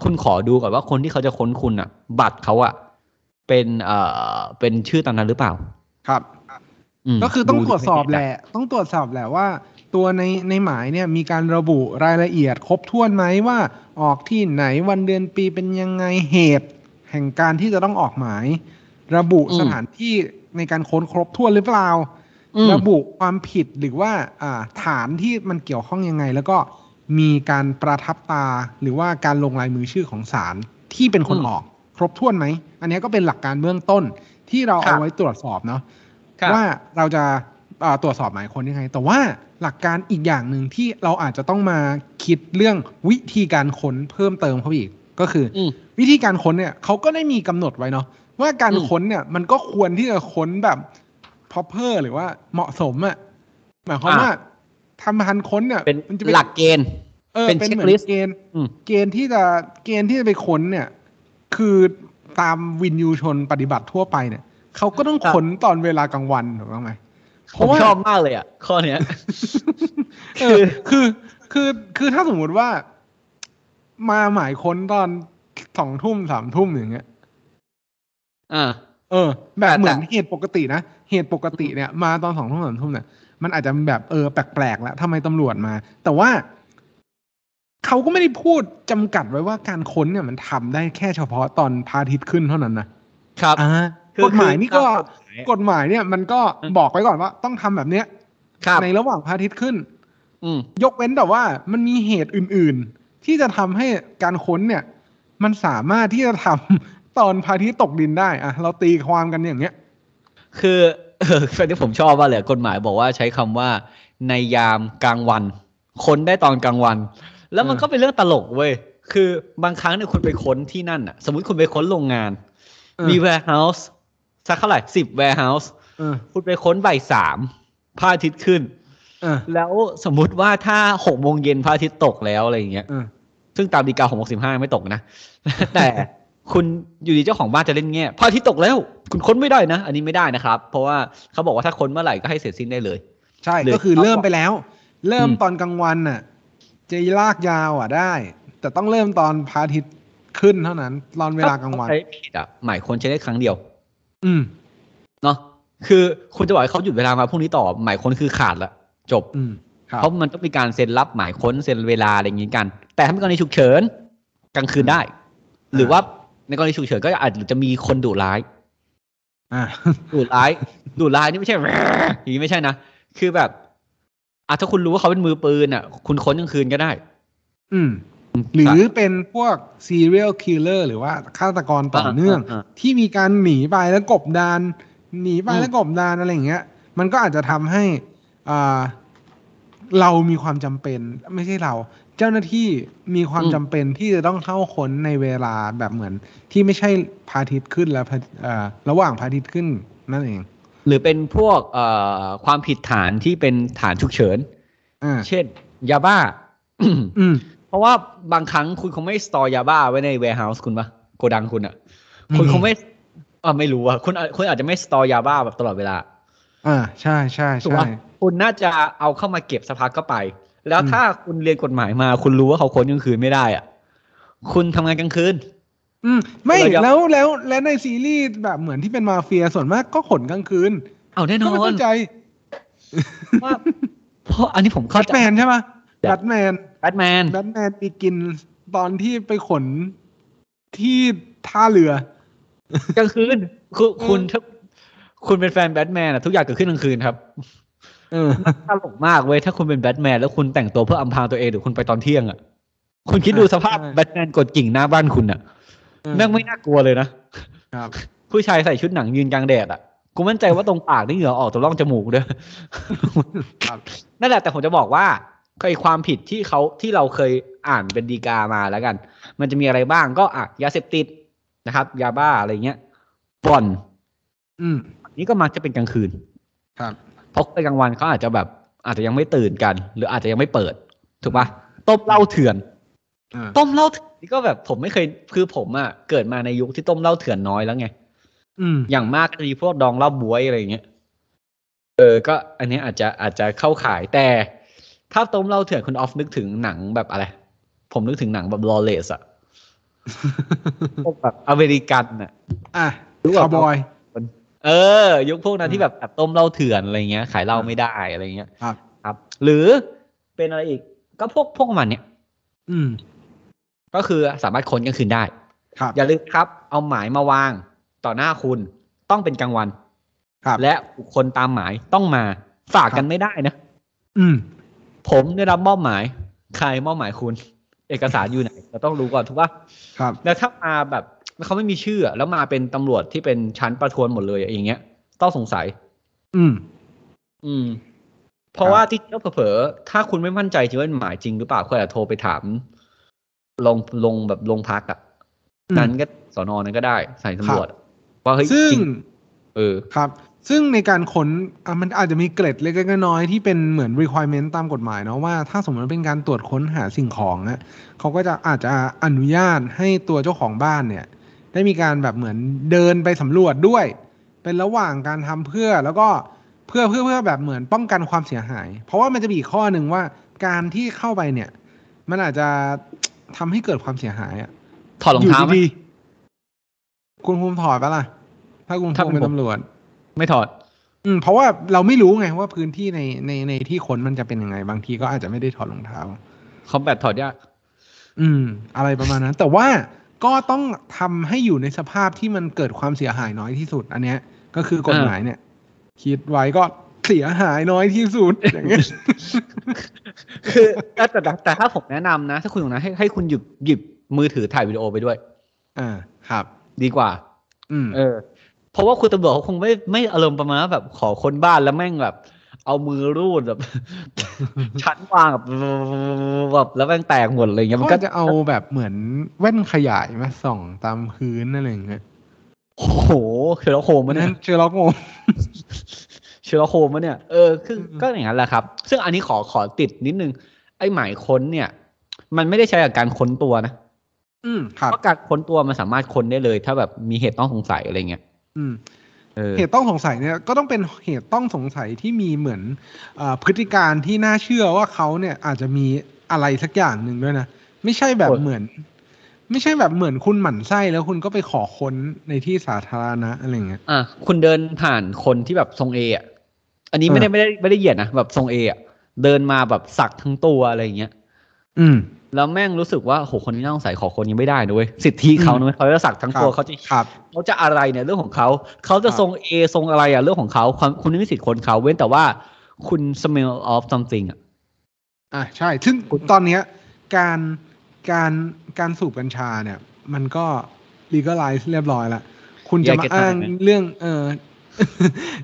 [SPEAKER 3] คุณขอดูก่อนว่าคนที่เขาจะค้นคุณอะ บัตรเขาอะเป็นเอ่อเป็นชื่อตามนั้นหรือเปล่า
[SPEAKER 2] ครับ
[SPEAKER 3] ม
[SPEAKER 2] ก็คือต้อง
[SPEAKER 3] ดู
[SPEAKER 2] ตรวจสอบ
[SPEAKER 3] ให้
[SPEAKER 2] แห
[SPEAKER 3] น่ใจ
[SPEAKER 2] ละ ต้องตรวจสอบแหละว่า ตัวในในหมายเนี่ยมีการระบุรายละเอียด ครบถ้วนไหมว่า ออกที่ไหนวันเดือนปีเป็นยังไงเหตุ แห่งการที่จะต้องออกหมาย ระบุสถานที่ในการค้นครบถ้วนหรือเปล่า
[SPEAKER 3] อืม
[SPEAKER 2] ระบุความผิดหรือว่า อ่าฐานที่มันเกี่ยวข้องยังไง แล้วก็ มีการประทับตาหรือว่าการลงลายมือชื่อของศาลที่เป็นคนออก ครบถ้วนไหม อันนี้ก็เป็นหลักการเบื้องต้นที่เราเอาไว้ตรวจสอบเนาะ
[SPEAKER 3] ครับ
[SPEAKER 2] ว่าเราจะอ่าตรวจสอบหมายคนยังไง แต่ว่าหลักการอีกอย่างหนึ่งที่เราอาจจะต้องมาคิดเรื่องวิธีการค้นเพิ่มเติมเข้าไปอีกก็คืออ
[SPEAKER 3] ม
[SPEAKER 2] วิธีการค้นเนี่ยเขาก็ได้มีกำหนดไว้เนาะว่าการ
[SPEAKER 3] อืม
[SPEAKER 2] ค้นเนี่ยมันก็ควรที่จะค้นแบบ proper หรือว่าเหมาะสมอะหมายความว่าทำพันค้นเนี่ย
[SPEAKER 3] เป็น
[SPEAKER 2] มัจะ
[SPEAKER 3] หลักเกณฑ์
[SPEAKER 2] เออ
[SPEAKER 3] เป็น
[SPEAKER 2] เป็นเหมือน
[SPEAKER 3] checklist
[SPEAKER 2] เกณฑ์
[SPEAKER 3] อืม
[SPEAKER 2] เกณฑ์ที่จะเกณฑ์ที่จะไปค้นเนี่ย คือตามวินยูชนปฏิบัติทั่วไปเนี่ยเขาก็ต้อง
[SPEAKER 3] ครับ
[SPEAKER 2] ค้นตอนเวลากลางวันถูกต้องไหมเพ
[SPEAKER 3] ผ
[SPEAKER 2] ราะ
[SPEAKER 3] ม
[SPEAKER 2] ว่า
[SPEAKER 3] ชอบมากเลยอะ ข้อเนี้ย
[SPEAKER 2] เออคือคือคือถ้าสมมุติว่า มาหมายค้นตอนสองทุ่มสามทุ่มอย่างเงี้ย
[SPEAKER 3] อ่า
[SPEAKER 2] เออ แบบ
[SPEAKER 3] แต่
[SPEAKER 2] เหมือนเหตุปกตินะเหตุปกติเนี่ย มาตอนสองทุ่มสามทุ่มเนี่ยมันอาจจะแบบเออแปลกๆแล้วทำไมตำรวจมา แต่ว่า เขาก็ไม่ได้พูดจำกัดไว้ว่าการค้นเนี่ยมันทำได้แค่เฉพาะตอนพระอาทิตย์ขึ้นเท่านั้นนะครับอ่า
[SPEAKER 3] คือก
[SPEAKER 2] ฎหมายนี่ก็
[SPEAKER 3] คือกฎหมาย
[SPEAKER 2] กฎหมายเนี่ยมันก็
[SPEAKER 3] อืม
[SPEAKER 2] บอกไว้ก่อนว่าต้องทำแบบเนี้ย
[SPEAKER 3] ครับ
[SPEAKER 2] ในระหว่างพระอาทิตย์ขึ้น
[SPEAKER 3] อืม
[SPEAKER 2] ยกเว้นแต่ว่ามันมีเหตุอื่น ๆ ที่จะทำให้การค้นเนี่ย มันสามารถที่จะทำตอนพระอาทิตย์ตกดินได้อะเราตีความกันอย่างเงี้ย
[SPEAKER 3] คือเออเป็นที่ผมชอบว่าเลยกฎหมายบอกว่าใช้คำว่าในยามกลางวันคนได้ตอนกลางวัน แล้วมัน
[SPEAKER 2] เออ
[SPEAKER 3] ก็เป็นเรื่องตลกเว้ย คือบางครั้งเนี่ยคุณไปค้นที่นั่นอะ สมมติคุณไปค้นโรงงาน มี warehouse สักเท่าไหร่สิบ warehouse
[SPEAKER 2] เออ
[SPEAKER 3] คุณไปค้นบ่ายสามพระอาทิตย์ขึ้น
[SPEAKER 2] เออ
[SPEAKER 3] แล้วสมมุติว่าถ้าหกโมงเย็นพระอาทิตย์ตกแล้วอะไรอย่างเงี้ย
[SPEAKER 2] เออ
[SPEAKER 3] ซึ่งตามดีกาของ65ไม่ตกนะ แต่คุณอยู่ดีเจ้าของบ้านจะเล่นแง่พระอาทิตย์ตกแล้ว คุณค้นไม่ได้นะ อันนี้ไม่ได้นะครับ เพราะว่าเขาบอกว่าถ้าค้นเมื่อไหร่ก็ให้เสร็จสิ้นได้เลย
[SPEAKER 2] ใช่
[SPEAKER 3] หรือ
[SPEAKER 2] ก็คือเริ่มไปแล้ว เริ่ม
[SPEAKER 3] อืม
[SPEAKER 2] ตอนกลางวันน่ะ จะลากยาวอะได้ แต่ต้องเริ่มตอนพระอาทิตย์ขึ้นเท่านั้น ตอนเวลากลางวัน
[SPEAKER 3] ใช้ผิดอะหมายคนใช้ได้ครั้งเดียว
[SPEAKER 2] อืม
[SPEAKER 3] เนาะคือคุณจะบอกให้เขาหยุดเวลามาพรุ่งนี้ต่อ หมายค้นคือขาดละจบ
[SPEAKER 2] อืมครับ
[SPEAKER 3] เพราะมันต้องมีการเซ็นรับหมายค้นเซ็นเวลาอะไรอย่างงี้กัน แต่ถ้าเป็นกรณีฉุกเฉินกลางคืนได้ หรือว่าในกรณีฉุกเฉินก็อาจจะมีคนดุร้าย
[SPEAKER 2] อ่า
[SPEAKER 3] ดุร้ายดุร้ายนี่ไม่ใช่อย่างนี้ไม่ใช่นะ คือแบบ อะถ้าคุณรู้ว่าเขาเป็นมือปืนอะ คุณค้นกลางคืนก็ได้
[SPEAKER 2] อืม หรือเป็นพวก serial killer หรือว่าฆาตกรต่อเนื่อง
[SPEAKER 3] อ่าอ่าอ่า
[SPEAKER 2] ที่มีการหนีไปแล้วกบดานหนีไป
[SPEAKER 3] อืม
[SPEAKER 2] แล้วกบดานอะไรอย่างเงี้ย มันก็อาจจะทำให้อ่าเรามีความจำเป็น ไม่ใช่เรา เจ้าหน้าที่มีความจำเป็นที่จะต้องเข้าค้นในเวลาแบบเหมือน ที่ไม่ใช่พระอาทิตย์ขึ้นแล้วพระอ่าระหว่างพระอาทิตย์ขึ้นนั่นเอง
[SPEAKER 3] หรือเป็นพวกเอ่อความผิดฐานที่เป็นฐานฉุกเฉิน
[SPEAKER 2] อ่า
[SPEAKER 3] เช่น ยาบ้า
[SPEAKER 2] อืม
[SPEAKER 3] เพราะว่าบางครั้งคุณคงไม่สตอร์ยาบ้าไว้ใน warehouse คุณปะโกดังคุณอะคุณ
[SPEAKER 2] อืม
[SPEAKER 3] คงไม่อ่าไม่รู้อะคุณอาคุณอาจจะไม่สตอร์ยาบ้าแบบตลอดเวลา
[SPEAKER 2] อ่าใช่ใช่
[SPEAKER 3] ถูก
[SPEAKER 2] ใช่
[SPEAKER 3] ปะคุณน่าจะเอาเข้ามาเก็บสักพักก็ไป แล้ว
[SPEAKER 2] อืม
[SPEAKER 3] ถ้าคุณเรียนกฎหมายมา คุณรู้ว่าเขาค้นกลางคืนไม่ได้อะคุณทำงานกลางคืน
[SPEAKER 2] อืมไม่
[SPEAKER 3] เราจะ
[SPEAKER 2] แล้วแล้วแล้วในซีรีส์แบบเหมือนที่เป็นมาเฟียส่วนมากก็ขนกลางคืน
[SPEAKER 3] เอาแน่น
[SPEAKER 2] ก็
[SPEAKER 3] อ
[SPEAKER 2] ไม่
[SPEAKER 3] น
[SPEAKER 2] เข้าใจ
[SPEAKER 3] ว่าเพราะอันนี้ผม
[SPEAKER 2] แบ
[SPEAKER 3] เข้า
[SPEAKER 2] ท
[SPEAKER 3] ใจ
[SPEAKER 2] แมนใช่ปะ
[SPEAKER 3] แบบ
[SPEAKER 2] แบทแมน
[SPEAKER 3] แบทแมน
[SPEAKER 2] แบทแมนมีกินตอนที่ไปขนที่ท่าเรือ
[SPEAKER 3] กลางคืนคุณ
[SPEAKER 2] อืม
[SPEAKER 3] คุณถ้าคุณเป็นแฟนแบทแมนอะทุกอย่างเกิดขึ้นกลางคืนครับ
[SPEAKER 2] เออ
[SPEAKER 3] ตลกมากเว้ยถ้าคุณเป็นแบทแมนแล้วคุณแต่งตัวเพื่ออำพรางตัวเองหรือคุณไปตอนเที่ยงอะคุณคิดดูสภาพ
[SPEAKER 2] ใช่
[SPEAKER 3] แบทแมนกดกิ่งหน้าบ้านคุณอะ แม่งไม่น่ากลัวเลยนะ
[SPEAKER 2] ครับ
[SPEAKER 3] ผู้ชายใส่ชุดหนังยืนกลางแดดอะกูมั่นใจว่าตรงปากนี่เหงื่อออกตรงร่องจมูกด้วย
[SPEAKER 2] ครับ
[SPEAKER 3] นั่นแหละแต่ผมจะบอกว่าไอความผิดที่เขาที่เราเคยอ่านเป็นดีกามาแล้วกัน มันจะมีอะไรบ้างก็อะยาเสพติดนะครับ ยาบ้าอะไรเงี้ยบ่อน
[SPEAKER 2] อืม
[SPEAKER 3] นี่ก็มักจะเป็นกลางคืน
[SPEAKER 2] ครับ
[SPEAKER 3] เพราะไปกลางวันเขาอาจจะแบบ อาจจะยังไม่ตื่นกัน หรืออาจจะยังไม่เปิด ถูกปะต้มเหล้าเถื่อน
[SPEAKER 2] อ่า
[SPEAKER 3] ต้มเหล้าเถื่อนนี่ก็แบบผมไม่เคยคือผมอะเกิดมาในยุคที่ต้มเหล้าเถื่อนน้อยแล้วไง
[SPEAKER 2] อืม
[SPEAKER 3] อย่างมากก็จะมีพวกดองเหล้าบวยอะไรอย่างเงี้ยเออ ก็ อันนี้อาจจะอาจจะเข้าขายแต่ ถ้าต้มเหล้าเถื่อนคุณออฟนึกถึงหนังแบบอะไร ผมนึกถึงหนังแบบลอเลสอะพวกแบบอเมริกันอะ
[SPEAKER 2] อะ
[SPEAKER 3] รู้ว่า
[SPEAKER 2] คาวบอย
[SPEAKER 3] เออ ยุคพวกนั้นที่แบบแบบต้มเหล้าเถื่อนอะไรเงี้ย ขายเหล้าไม่ได้อะไรเงี้ย
[SPEAKER 2] ครับ
[SPEAKER 3] ครับ หรือเป็นอะไรอีก ก็พวกพวกมันเนี่ย
[SPEAKER 2] อืม
[SPEAKER 3] ก็คือสามารถค้นกลางคืนได้
[SPEAKER 2] ครับ
[SPEAKER 3] อย่าลืมครับ เอาหมายมาวางต่อหน้าคุณต้องเป็นกลางวัน
[SPEAKER 2] ครับ
[SPEAKER 3] และบุคคลตามหมายต้องมาฝากกัน
[SPEAKER 2] ครับ
[SPEAKER 3] ไม่ได้นะ
[SPEAKER 2] อืม
[SPEAKER 3] ผมได้รับมอบหมาย ใครมอบหมายคุณ เอกสารอยู่ไหนเราต้องรู้ก่อนถูกปะ
[SPEAKER 2] ครับ
[SPEAKER 3] แล้วถ้ามาแบบเขาไม่มีชื่ออะแล้วมาเป็นตำรวจที่เป็นชั้นประทวนหมดเลยอะอย่างเงี้ย ต้องสงสัย
[SPEAKER 2] อืม
[SPEAKER 3] อืม เพราะว่าที่เจ้าเผลอๆถ้าคุณไม่มั่นใจจริงว่าเป็นหมายจริงหรือเปล่าคุณอาจจะโทรไปถาม ลงลงแบบลงพักอะ
[SPEAKER 2] อืม
[SPEAKER 3] นั้นก็สอนอนั้นก็ได้ใส่ตำรวจอะว่าเฮ้ย
[SPEAKER 2] ซึ่ง
[SPEAKER 3] จริงเออ
[SPEAKER 2] ครับ ซึ่งในการค้นอะมันอาจจะมีเกร็ดเล็กๆน้อยๆที่เป็นเหมือน requirement ตามกฎหมายเนาะว่าถ้าสมมติว่าเป็นการตรวจค้นหาสิ่งของอะเขาก็จะอาจจะอนุญาตให้ตัวเจ้าของบ้านเนี่ย ได้มีการแบบเหมือนเดินไปสำรวจด้วย เป็นระหว่างการทำเพื่อแล้วก็เพื่อเพื่อเพื่อแบบเหมือนป้องกันความเสียหาย เพราะว่ามันจะมีอีกข้อหนึ่งว่าการที่เข้าไปเนี่ย มันอาจจะ ทำให้เกิดความเสียหายอะ
[SPEAKER 3] ถอดรองเท้า
[SPEAKER 2] ยู่
[SPEAKER 3] ไหม
[SPEAKER 2] ดีๆคุณภูมิถอดปะล่ะ ถ้าคุณภู
[SPEAKER 3] ถ้า
[SPEAKER 2] มิ
[SPEAKER 3] เป็น
[SPEAKER 2] เป็น
[SPEAKER 3] ผม
[SPEAKER 2] ตำรวจ
[SPEAKER 3] ไม่ถอด
[SPEAKER 2] อืม เพราะว่าเราไม่รู้ไงว่าพื้นที่ในในในที่ค้นมันจะเป็นยังไง บางทีก็อาจจะไม่ได้ถอดรองเท้า
[SPEAKER 3] คอมแบทถอดยาก
[SPEAKER 2] อืม อะไรประมาณนั้น แต่ว่าก็ต้องทำให้อยู่ในสภาพที่มันเกิดความเสียหายน้อยที่สุด อันเนี้ย ก็คือกฎหมายเนี่ย คิดไว้ก็ เสียหายน้อยที่สุดอย่างเงี้ย
[SPEAKER 3] คือแต่แต่แต่ถ้าผมแนะนำนะ ถ้าคุณอย่างนั้นให้ให้คุณหยิบหยิบมือถือถ่ายวิดีโอไปด้วย
[SPEAKER 2] อ่าครับ
[SPEAKER 3] ดีกว่า
[SPEAKER 2] อืม
[SPEAKER 3] เออ เพราะว่าคุณตำรวจเขาคงไม่ไม่อารมณ์ประมาณว่าแบบขอคนบ้านแล้วแม่งแบบ เอามือรูดแบบชั้นวางแบบแบบแล้วแม่งแตกหมดอะไรเงี้ยมัน
[SPEAKER 2] ก็
[SPEAKER 3] ก็
[SPEAKER 2] จะเอาแบบเหมือนแว่นขยายมาส่องตามพื้นอะไรอย่างเงี้ย
[SPEAKER 3] โอ้โหเชอร์ล็อกโฮม
[SPEAKER 2] มั
[SPEAKER 3] มะ
[SPEAKER 2] น
[SPEAKER 3] เนี่
[SPEAKER 2] นั้
[SPEAKER 3] ย
[SPEAKER 2] นเชอร์ล็อกโง
[SPEAKER 3] เชอร์ล็อกโฮมมะเนี่ยเออคือ
[SPEAKER 2] อืม
[SPEAKER 3] ก็อย่างนั้นแหละครับ ซึ่งอันนี้ขอขอติดนิดนึง ไอ้หมายค้นเนี่ย มันไม่ได้ใช้กับการค้นตัวนะ
[SPEAKER 2] อืมครับ
[SPEAKER 3] เพราะการค้นตัวมันสามารถค้นได้เลย ถ้าแบบมีเหตุต้องสงสัยอะไรเงี้ย
[SPEAKER 2] อืม
[SPEAKER 3] เออ
[SPEAKER 2] เหตุต้องสงสัยเนี่ยก็ต้องเป็นเหตุต้องสงสัยที่มีเหมือนเออพฤติการที่น่าเชื่อว่าเขาเนี่ยอาจจะมีอะไรสักอย่างหนึ่งด้วยนะไม่ใช่แบบเหมือน ไม่ใช่แบบเหมือนคุณหมั่นไส้แล้วคุณก็ไปขอค้นในที่สาธารณะอะไรเงี้ย
[SPEAKER 3] อะคุณเดินผ่านคนที่แบบทรงเออะ อันนี้ไม่ได้
[SPEAKER 2] เออ
[SPEAKER 3] ไม่ได้ไม่ได้เหยียดนะแบบทรงเออะเดินมาแบบสักทั้งตัวอะไรเงี้ย
[SPEAKER 2] อืม
[SPEAKER 3] แล้วแม่งรู้สึกว่าโหคนนี้น่าสงสัยขอคนนี้ไม่ได้นะเว้ยสิทธิเขานะเว้ยเขาจะสักทั้งตัว
[SPEAKER 2] ครับ
[SPEAKER 3] เขาจะ
[SPEAKER 2] ครับ
[SPEAKER 3] เขาจะอะไรเนี่ยเรื่องของเขาเขาจะ
[SPEAKER 2] ครับ
[SPEAKER 3] ทรงเอทรงอะไรอะเรื่องของเขาความคุณไม่มีสิทธิ์คนเขาเว้นแต่ว่าคุณ smell of something อะ
[SPEAKER 2] อะใช่ ซึ่งตอนเนี้ย การการการสูบกัญชาเนี่ย มันก็ legalize เรียบร้อยแล้วคุณจะมาอ้างเรื่องเออ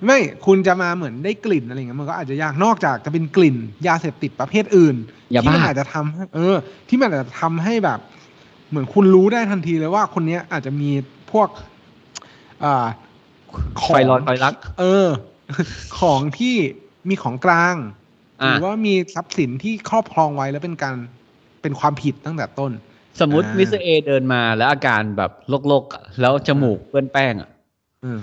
[SPEAKER 2] ไม่คุณจะมาเหมือนได้กลิ่นอะไรเงี้ยมันก็อาจจะยากนอกจากจะเป็นกลิ่น ยาเสพติดประเภทอื่น
[SPEAKER 3] อย่า
[SPEAKER 2] ที่
[SPEAKER 3] บ้า
[SPEAKER 2] มันอาจจะทำให้เออ ที่มันอาจจะทำให้แบบ เหมือนคุณรู้ได้ทันทีเลยว่าคนเนี้ยอาจจะมีพวกอ่า
[SPEAKER 3] ไฟลอยไฟลัก
[SPEAKER 2] เออ ของที่มีของกลางห
[SPEAKER 3] อะ
[SPEAKER 2] รือว่ามีทรัพย์สินที่ครอบครองไว้แล้วเป็นการเป็นความผิดตั้งแต่ต้น
[SPEAKER 3] สมมติ
[SPEAKER 2] อ่า
[SPEAKER 3] มิสเตอร์เอเดินมาแล้วอาการแบบโลกๆอะแล้วจมูกเปื้อนแป้งอะ
[SPEAKER 2] อืม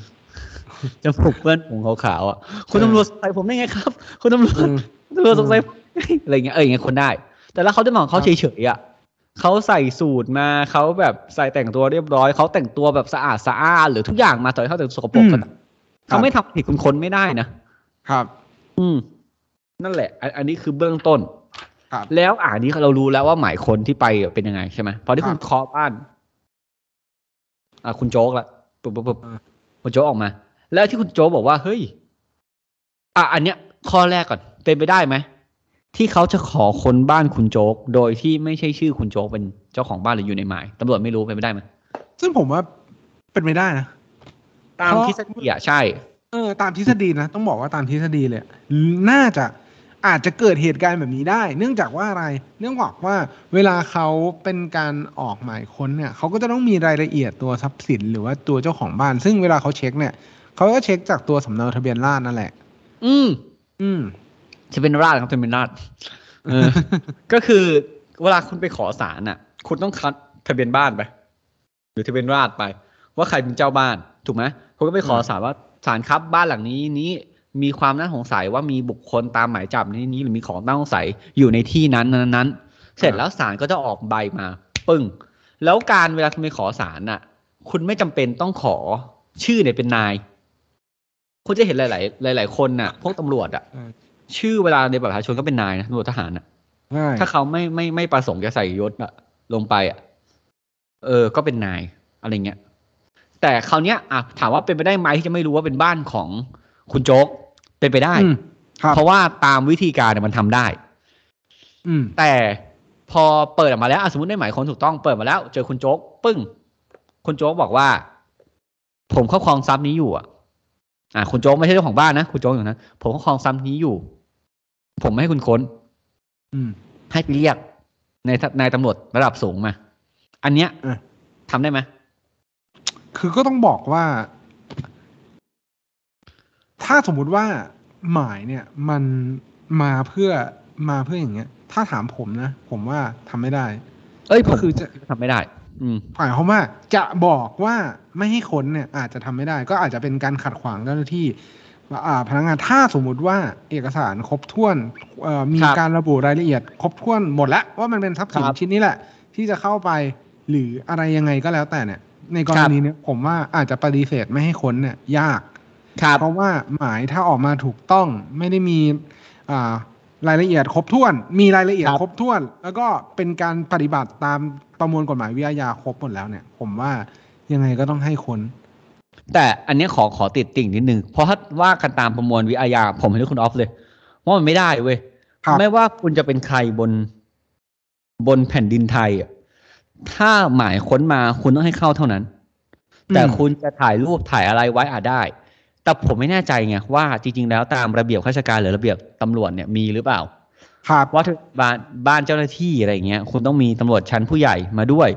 [SPEAKER 3] จมูกเปื้อนผงขาวๆอะคุณ
[SPEAKER 2] เออ
[SPEAKER 3] ตำรวจใส่ผมได้ไงครับ คุณตำรวจ
[SPEAKER 2] อืม
[SPEAKER 3] ตำรวจสงสัยผมอะไรเงี้ยเอออย่างเงี้ยคนได้ แต่แล้วเขาได้มองเขาเฉยๆอะเขาใส่สูตรมาเขาแบบใส่แต่งตัวเรียบร้อยเขาแต่งตัวแบบสะอาดสะอาดหรือทุกอย่างมาต่อยเขาแต่งสกปรกขนาดเขาไม่ทำผิดคุณค้นไม่ได้นะ
[SPEAKER 2] ครับ
[SPEAKER 3] อืม นั่นแหละ อันอันนี้คือเบื้องต้น
[SPEAKER 2] ครับ
[SPEAKER 3] แล้วอ่านนี้เรารู้แล้วว่าหมายคนที่ไปเป็นยังไงใช่ไหมพอที่
[SPEAKER 2] ครับ
[SPEAKER 3] คุณเคาะบ้าน อ่าคุณโจ๊กละปุ๊บปุ๊บปุ๊บ
[SPEAKER 2] อ่า
[SPEAKER 3] คุณโจ๊กออกมา แล้วที่คุณโจ๊กบอกว่าเฮ้ย อะอันเนี้ยข้อแรกก่อนเป็นไปได้ไหมที่เขาจะขอคนบ้านคุณโจ๊ก โดยที่ไม่ใช่ชื่อคุณโจ๊กเป็นเจ้าของบ้านหรืออยู่ในหมายตำรวจไม่รู้เป็นไปได้ไหม
[SPEAKER 2] ซึ่งผมว่าเป็นไม่ได้นะ
[SPEAKER 3] ตาม
[SPEAKER 2] เพราะ
[SPEAKER 3] ทฤษฎีอะใช่
[SPEAKER 2] เออ ตามทฤษฎีนะต้องบอกว่าตามทฤษฎีเลยอะน่าจะอาจจะเกิดเหตุการณ์แบบนี้ได้ เนื่องจากว่าอะไร เนื่องจากว่าเวลาเขาเป็นการออกหมายค้นเนี่ยเขาก็จะต้องมีรายละเอียดตัวทรัพย์สินหรือว่าตัวเจ้าของบ้าน ซึ่งเวลาเขาเช็คเนี่ย เขาก็เช็คจากตัวสำเนาทะเบียนราษฎร์นั่นแหละ
[SPEAKER 3] อืม
[SPEAKER 2] อืม
[SPEAKER 3] จะเป็นราชครับจะเป็นราชเออก็คือเวลาคุณไปขอสารน่ะ คุณต้องคัดทะเบียนบ้านไป หรือทะเบียนราษฎร์ไป ว่าใครเป็นเจ้าบ้าน ถูกไหมคุณก็ไปขอสารว่าสารครับบ้านหลังนี้นี้มีความน่าสงสัยว่ามีบุคคลตามหมายจับนี้นี้หรือมีของน่าสงสัยอยู่ในที่นั้นนั้นนั้นเสร็จแล้วศาลก็จะออกใบมา ปึ้ง แล้วการเวลาคุณไปขอสารน่ะ คุณไม่จำเป็นต้องขอชื่อเนี่ยเป็นนาย คุณจะเห็นหลาย ๆ หลาย ๆ คนน่ะ พวกตำรวจอะ
[SPEAKER 2] อืม
[SPEAKER 3] ชื่อเวลาในบัตรประชาชนก็เป็นนายนะตำรวจทหารนะ
[SPEAKER 2] ใช่
[SPEAKER 3] ถ้าเขาไม่ไม่ไม่ประสงค์จะใส่ยศอะลงไปอะเออ ก็เป็นนายอะไรเงี้ย แต่คราวเนี้ยอะถามว่าเป็นไปได้ไหมที่จะไม่รู้ว่าเป็นบ้านของคุณโจ๊กเป็นไปได้
[SPEAKER 2] อืมครับ
[SPEAKER 3] เพราะว่าตามวิธีการเนี่ยมันทำได้
[SPEAKER 2] อืม
[SPEAKER 3] แต่พอเปิดออกมาแล้วอะสมมติได้หมายคนถูกต้องเปิดมาแล้ว เจอคุณโจ๊ก ปึ้ง คุณโจ๊กบอกว่า ผมครอบครองทรัพย์นี้อยู่อะ อะคุณโจ๊กไม่ใช่เจ้าของบ้านนะคุณโจ๊กอยู่นะผมครอบครองทรัพย์นี้อยู่ ผมไม่ให้คุณค้น
[SPEAKER 2] อืม
[SPEAKER 3] ให้ไปเรียกในนายตำรวจระดับสูงมา อันเนี้ย
[SPEAKER 2] อะ
[SPEAKER 3] ทำได้ไหม
[SPEAKER 2] คือก็ต้องบอกว่า ถ้าสมมุติว่าหมายเนี่ย มันมาเพื่อมาเพื่ออย่างเงี้ย ถ้าถามผมนะ ผมว่าทำไม่ได้
[SPEAKER 3] เอ้ยผ
[SPEAKER 2] ก็
[SPEAKER 3] ม
[SPEAKER 2] คือจะ
[SPEAKER 3] ทำไม่ได้อืม
[SPEAKER 2] หมายความว่าจะบอกว่าไม่ให้ค้นเนี่ย อาจจะทำไม่ได้ ก็อาจจะเป็นการขัดขวางเจ้าหน้าที่อ่าพนักงานถ้าสมมุติว่าเอกสารครบถ้วนเอ่อมี
[SPEAKER 3] ครับ
[SPEAKER 2] การระบุรายละเอียด ครบถ้วนหมดแล้วว่ามันเป็นทรัพย์สิน
[SPEAKER 3] ครับ
[SPEAKER 2] ชิ้นนี้แหละ ที่จะเข้าไปหรืออะไรยังไงก็แล้วแต่เนี่ย ในกร
[SPEAKER 3] ครับ
[SPEAKER 2] ณีเนี้ยผมว่าอาจจะปฏิเสธไม่ให้ค้นเนี่ย ยาก
[SPEAKER 3] ครับ
[SPEAKER 2] เพราะว่าหมายถ้าออกมาถูกต้องไม่ได้มีอ่ารายละเอียดครบถ้วน มีรายละเอียด
[SPEAKER 3] ครับ
[SPEAKER 2] ครบถ้วน แล้วก็เป็นการปฏิบัติตาม ประมวลกฎหมายวิทยาครบหมดแล้วเนี่ย ผมว่ายังไงก็ต้องให้ค้น
[SPEAKER 3] แต่อันเนี้ยขอขอติดติ่งนิดนึง เพราะถ้าว่ากันตามประมวลวิทยา ผมเห็นด้วยคุณออฟเลยว่ามันไม่ได้เว้ย
[SPEAKER 2] ครับ
[SPEAKER 3] ไม่ว่าคุณจะเป็นใครบนบนแผ่นดินไทยอะถ้าหมายค้นมาคุณต้องให้เข้าเท่านั้น แต่
[SPEAKER 2] อืม
[SPEAKER 3] คุณจะถ่ายรูปถ่ายอะไรไว้อาจได้ แต่ผมไม่แน่ใจไงว่าจริง ๆ แล้วตามระเบียบข้าราชการหรือระเบียบตำรวจเนี่ยมีหรือเปล่า
[SPEAKER 2] ครับ
[SPEAKER 3] ว่าถ้าบ้านบ้านเจ้าหน้าที่อะไรอย่างเงี้ยคุณต้องมีตำรวจชั้นผู้ใหญ่มาด้วย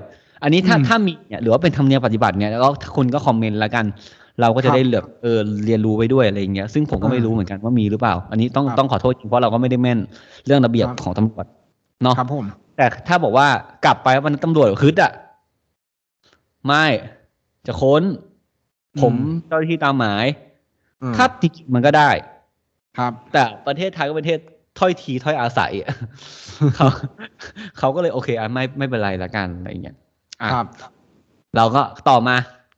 [SPEAKER 3] อันนี้ถ้า
[SPEAKER 2] อืม
[SPEAKER 3] ถ้ามีเนี่ยหรือว่าเป็นธรรมเนียมปฏิบัติเนี่ยแล้วก็คุณก็คอมเมนต์ละกัน เราก็จะ
[SPEAKER 2] ครับ
[SPEAKER 3] ได้เหลือบเออเรียนรู้ไปด้วยอะไรอย่างเงี้ยซึ่งผมก็ไม่
[SPEAKER 2] อ่า
[SPEAKER 3] รู้เหมือนกันว่ามีหรือเปล่า อันนี้ต้อง
[SPEAKER 2] ครับ
[SPEAKER 3] ต้องขอโทษจริงเพราะเราก็ไม่ได้แม่นเรื่องระเบียบ
[SPEAKER 2] ครับ
[SPEAKER 3] ของตำรวจเนาะ
[SPEAKER 2] ครับผม
[SPEAKER 3] แต่ถ้าบอกว่ากลับไปวันนั้นตำรวจคึดอะไม่จะค้น ผมเจ้าหน้าที่ตามหมาย
[SPEAKER 2] อืม
[SPEAKER 3] ถ้าจริงๆมันก็ได้
[SPEAKER 2] ครับ
[SPEAKER 3] แต่ประเทศไทยก็เป็นประเทศ ถ้อยทีถ้อยอาศัยเขาเขาก็เลยโอเคอะไม่ไม่เป็นไรละกันอะไรอย่างเงี้ยอะ
[SPEAKER 2] ครับ
[SPEAKER 3] เราก็ต่อมา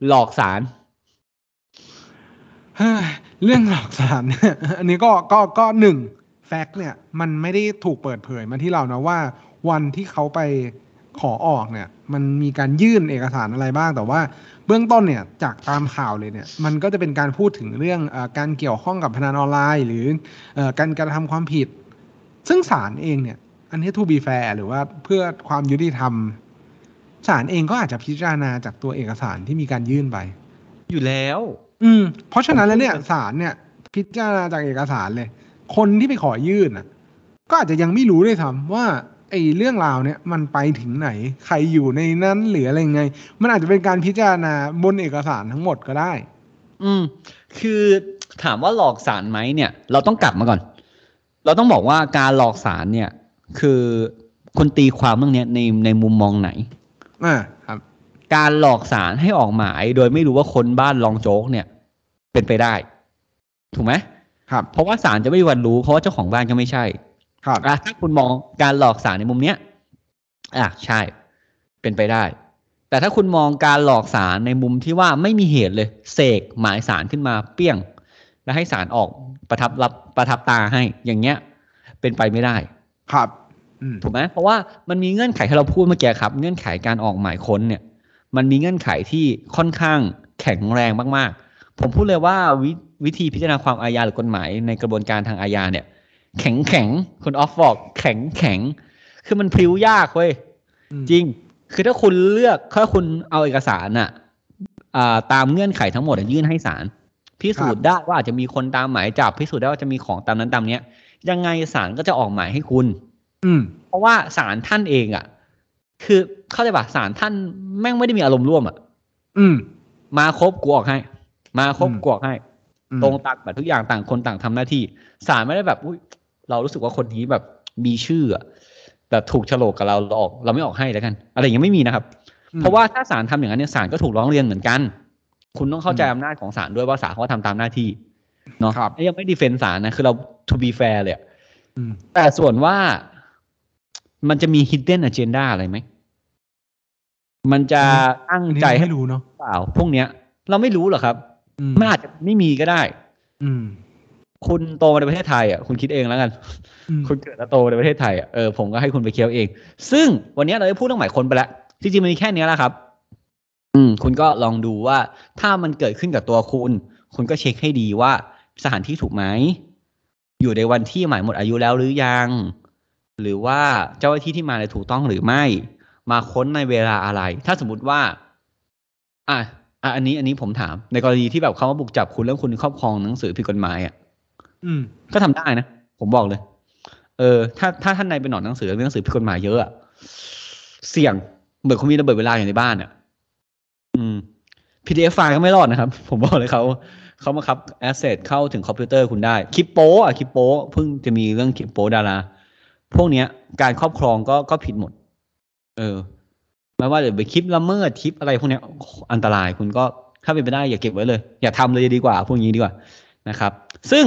[SPEAKER 3] หลอกสาร
[SPEAKER 2] เฮ้ยเรื่องหลอกสารเนี่ยอันนี้ก็ก็ก็หนึ่งแฟกต์เนี่ย มันไม่ได้ถูกเปิดเผยมาที่เรานะว่า วันที่เขาไปขอออกเนี่ย มันมีการยื่นเอกสารอะไรบ้างแต่ว่า เบื้องต้นเนี่ยจากตามข่าวเลยเนี่ย มันก็จะเป็นการพูดถึงเรื่องเออการเกี่ยวข้องกับพนันออนไลน์ หรือเออการกระทำความผิด ซึ่งศาลเองเนี่ย อันนี้ to be fair หรือว่าเพื่อความยุติธรรมศาลเองก็อาจจะพิจารณาจากตัวเอกสารที่มีการยื่นไป
[SPEAKER 3] อยู่แล้ว
[SPEAKER 2] อืม เพราะฉะนั้นแล้วเนี่ยศาลเนี่ย พิจารณาจากเอกสารเลย คนที่ไปขอยื่นอะ ก็อาจจะยังไม่รู้ด้วยซ้ำว่าไอ้เรื่องราวเนี่ยมันไปถึงไหน ใครอยู่ในนั้นหรืออะไรยังไง มันอาจจะเป็นการพิจารณาบนเอกสารทั้งหมดก็ได้
[SPEAKER 3] อืม คือถามว่าหลอกสารไหมเนี่ย เราต้องกลับมาก่อน เราต้องบอกว่าการหลอกสารเนี่ย คือคนตีความเรื่องเนี้ยในในมุมมองไหน
[SPEAKER 2] อ่าครับ
[SPEAKER 3] การหลอกสารให้ออกหมาย โดยไม่รู้ว่าคนบ้านรองโจ๊กเนี่ย เป็นไปได้ ถูกไหม
[SPEAKER 2] ครับ
[SPEAKER 3] เพราะว่าสารจะไม่มีวันรู้เพราะว่าเจ้าของบ้านก็ไม่ใช่
[SPEAKER 2] ครับ
[SPEAKER 3] อะถ้าคุณมองการหลอกสารในมุมเนี้ยอะใช่ เป็นไปได้ แต่ถ้าคุณมองการหลอกสารในมุมที่ว่าไม่มีเหตุเลย เสกหมายสารขึ้นมาเปี้ยง แล้วให้สารออก ประทับรับประทับตาให้อย่างเงี้ย เป็นไปไม่ได้
[SPEAKER 2] ครับอืม
[SPEAKER 3] ถูกไหมเพราะว่ามันมีเงื่อนไขที่เราพูดเมื่อกี้ครับ เงื่อนไขการออกหมายค้นเนี่ย มันมีเงื่อนไขที่ค่อนข้างแข็งแรงมากๆ ผมพูดเลยว่าวิวิธีพิจารณาความอาญาหรือกฎหมายในกระบวนการทางอาญาเนี่ย แข็งแข็งคุณออฟบอกแข็งแข็งคือมันพลิ้วยากเว้ย
[SPEAKER 2] อืม
[SPEAKER 3] จริง คือถ้าคุณเลือกถ้าคุณเอาเอกสารน่ะอ่าตามเงื่อนไขทั้งหมดอะยื่นให้ศาล พิสูจน์ได้ว่าอาจจะมีคนตามหมายจับพิสูจน์ได้ว่าจะมีของตามนั้นตามเนี้ย ยังไงศาลก็จะออกหมายให้คุณ
[SPEAKER 2] อืม
[SPEAKER 3] เพราะว่าศาลท่านเองอะ คือเข้าใจป่ะศาลท่านแม่งไม่ได้มีอารมณ์ร่วมอะ
[SPEAKER 2] อืม
[SPEAKER 3] มาครบกูออกให้ มาครบ
[SPEAKER 2] อืม
[SPEAKER 3] กูออกให้
[SPEAKER 2] อืม
[SPEAKER 3] ตรงตักแบบทุกอย่างต่างคนต่างทำหน้าที่ศาลไม่ได้แบบอุ้ยเรารู้สึกว่าคนนี้แบบมีชื่ออะแบบถูกโฉลกกับเราเราออก เราไม่ออกให้แล้วกัน อะไรอย่างเงี้ยไม่มีนะครับ
[SPEAKER 2] อืม
[SPEAKER 3] เพราะว่าถ้าศาลทำอย่างนั้นเนี่ยศาลก็ถูกร้องเรียนเหมือนกัน คุณต้องเข้าใจอำนาจของศาลด้วยว่าศาลเขาก็ทำตามหน้าที่เนาะ
[SPEAKER 2] ครับ
[SPEAKER 3] ยังไม่ดีเฟนศาลนะ คือเรา to be fair เลยอะ
[SPEAKER 2] อืม
[SPEAKER 3] แต่ส่วนว่ามันจะมี hidden agenda อะไรไหม มันจะตั้ง
[SPEAKER 2] อันนี้
[SPEAKER 3] ใจ
[SPEAKER 2] เรา
[SPEAKER 3] ให้
[SPEAKER 2] ไม่รู้เนาะ
[SPEAKER 3] เปล่า พวกเนี้ย เราไม่รู้หรอกครับ
[SPEAKER 2] อืม
[SPEAKER 3] มันอาจจะไม่มีก็ได้
[SPEAKER 2] อืม
[SPEAKER 3] คุณโตมาในประเทศไทยอะคุณคิดเองแล้วกัน
[SPEAKER 2] อืม
[SPEAKER 3] คุณเกิดและโตในประเทศไทยอะเออผมก็ให้คุณไปเคี้ยวเอง ซึ่งวันนี้เราได้พูดเรื่องหมายคนไปแล้วจริงๆมันมีแค่เนี้ยแหละครับ อืมคุณก็ลองดูว่าถ้ามันเกิดขึ้นกับตัวคุณ คุณก็เช็คให้ดีว่าสถานที่ถูกไหม อยู่ในวันที่หมายหมดอายุแล้วหรือยัง หรือว่าเจ้าหน้าที่ที่มาเนี่ยถูกต้องหรือไม่ มาค้นในเวลาอะไร ถ้าสมมติว่า อะอะอันนี้อันนี้ผมถาม ในกรณีที่แบบเขามาบุกจับคุณแล้วคุณครอบครองหนังสือผิดกฎหมายอะ
[SPEAKER 2] อืม
[SPEAKER 3] ก็ทำได้นะ ผมบอกเลย เออ ถ้าถ้าท่านในเป็นหนอนหนังสือมีหนังสือผิดกฎหมายเยอะอะเสี่ยงเหมือนเขามีระเบิดเวลาอยู่ในบ้านอะ อืม PDF ไฟล์ก็ไม่รอดนะครับ ผมบอกเลยเขาเขามาครับแอสเซทเข้าถึงคอมพิวเตอร์คุณได้คลิปโป๊อะคลิปโป๊เพิ่งจะมีเรื่องคลิปโป๊ดาราพวกเนี้ย การครอบครองก็ก็ผิดหมด เออไม่ว่าจะไปคลิปละเมิดคลิปอะไรพวกเนี้ยอันตรายคุณก็ถ้าเป็นไปได้อย่าเก็บไว้เลย อย่าทำเลยดีกว่า พวกนี้ดีกว่านะครับ ซึ่ง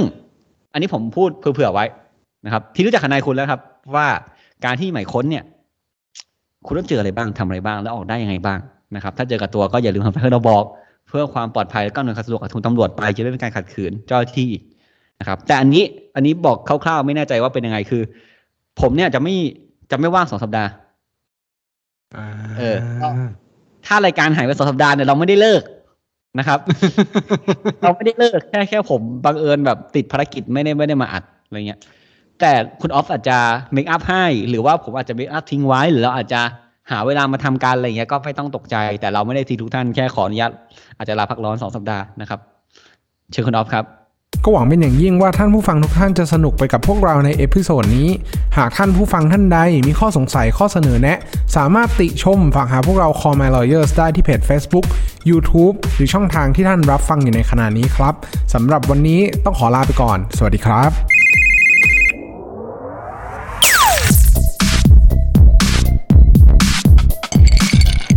[SPEAKER 3] อันนี้ผมพูดเผื่อๆไว้นะครับ ที่รู้จักกับนายคุณแล้วครับ ว่าการที่หมายค้นเนี่ย คุณต้องเจออะไรบ้างทำอะไรบ้าง แล้วออกได้ยังไงบ้าง นะครับ ถ้าเจอกับตัวก็อย่าลืมทำให้เราบอก เพื่อความปลอดภัยและก็อำนวยความสะดวกกับทุนตำรวจไปจะไม่เป็นการขัดขืนเจ้าหน้าที่อีกนะครับ แต่อันนี้อันนี้บอกคร่าวๆ ไม่แน่ใจว่าเป็นยังไงคือ ผมเนี่ยจะไม่จะไม่ว่างสองสัปดาห์
[SPEAKER 2] อ่า
[SPEAKER 3] เออ ถ้ารายการหายไปสองสัปดาห์เนี่ยเราไม่ได้เลิกนะครับ เราไม่ได้เลิกแค่แค่ผมบังเอิญแบบติดภารกิจไม่ได้ไม่ได้มาอัดอะไรเงี้ย แต่คุณออฟอาจจะ make up ให้ หรือว่าผมอาจจะ make up ทิ้งไว้ หรือเราอาจจะ หาเวลามาทำการอะไรเงี้ยก็ไม่ต้องตกใจ แต่เราไม่ได้ทิ้งทุกท่านแค่ขออนุญาตอาจจะลาพักร้อนสองสัปดาห์นะครับ เชิญคุณออฟครับ
[SPEAKER 2] ก็หวังเป็นอย่างยิ่งว่าท่านผู้ฟังทุกท่านจะสนุกไปกับพวกเราใน episode นี้ หากท่านผู้ฟังท่านใดมีข้อสงสัยข้อเสนอแนะ สามารถติชมฝากหาพวกเรา Call My Lawyers ได้ที่เพจ Facebook YouTube หรือช่องทางที่ท่านรับฟังอยู่ในขณะนี้ครับสำหรับวันนี้ต้องขอลาไปก่อน สวัสดีครับ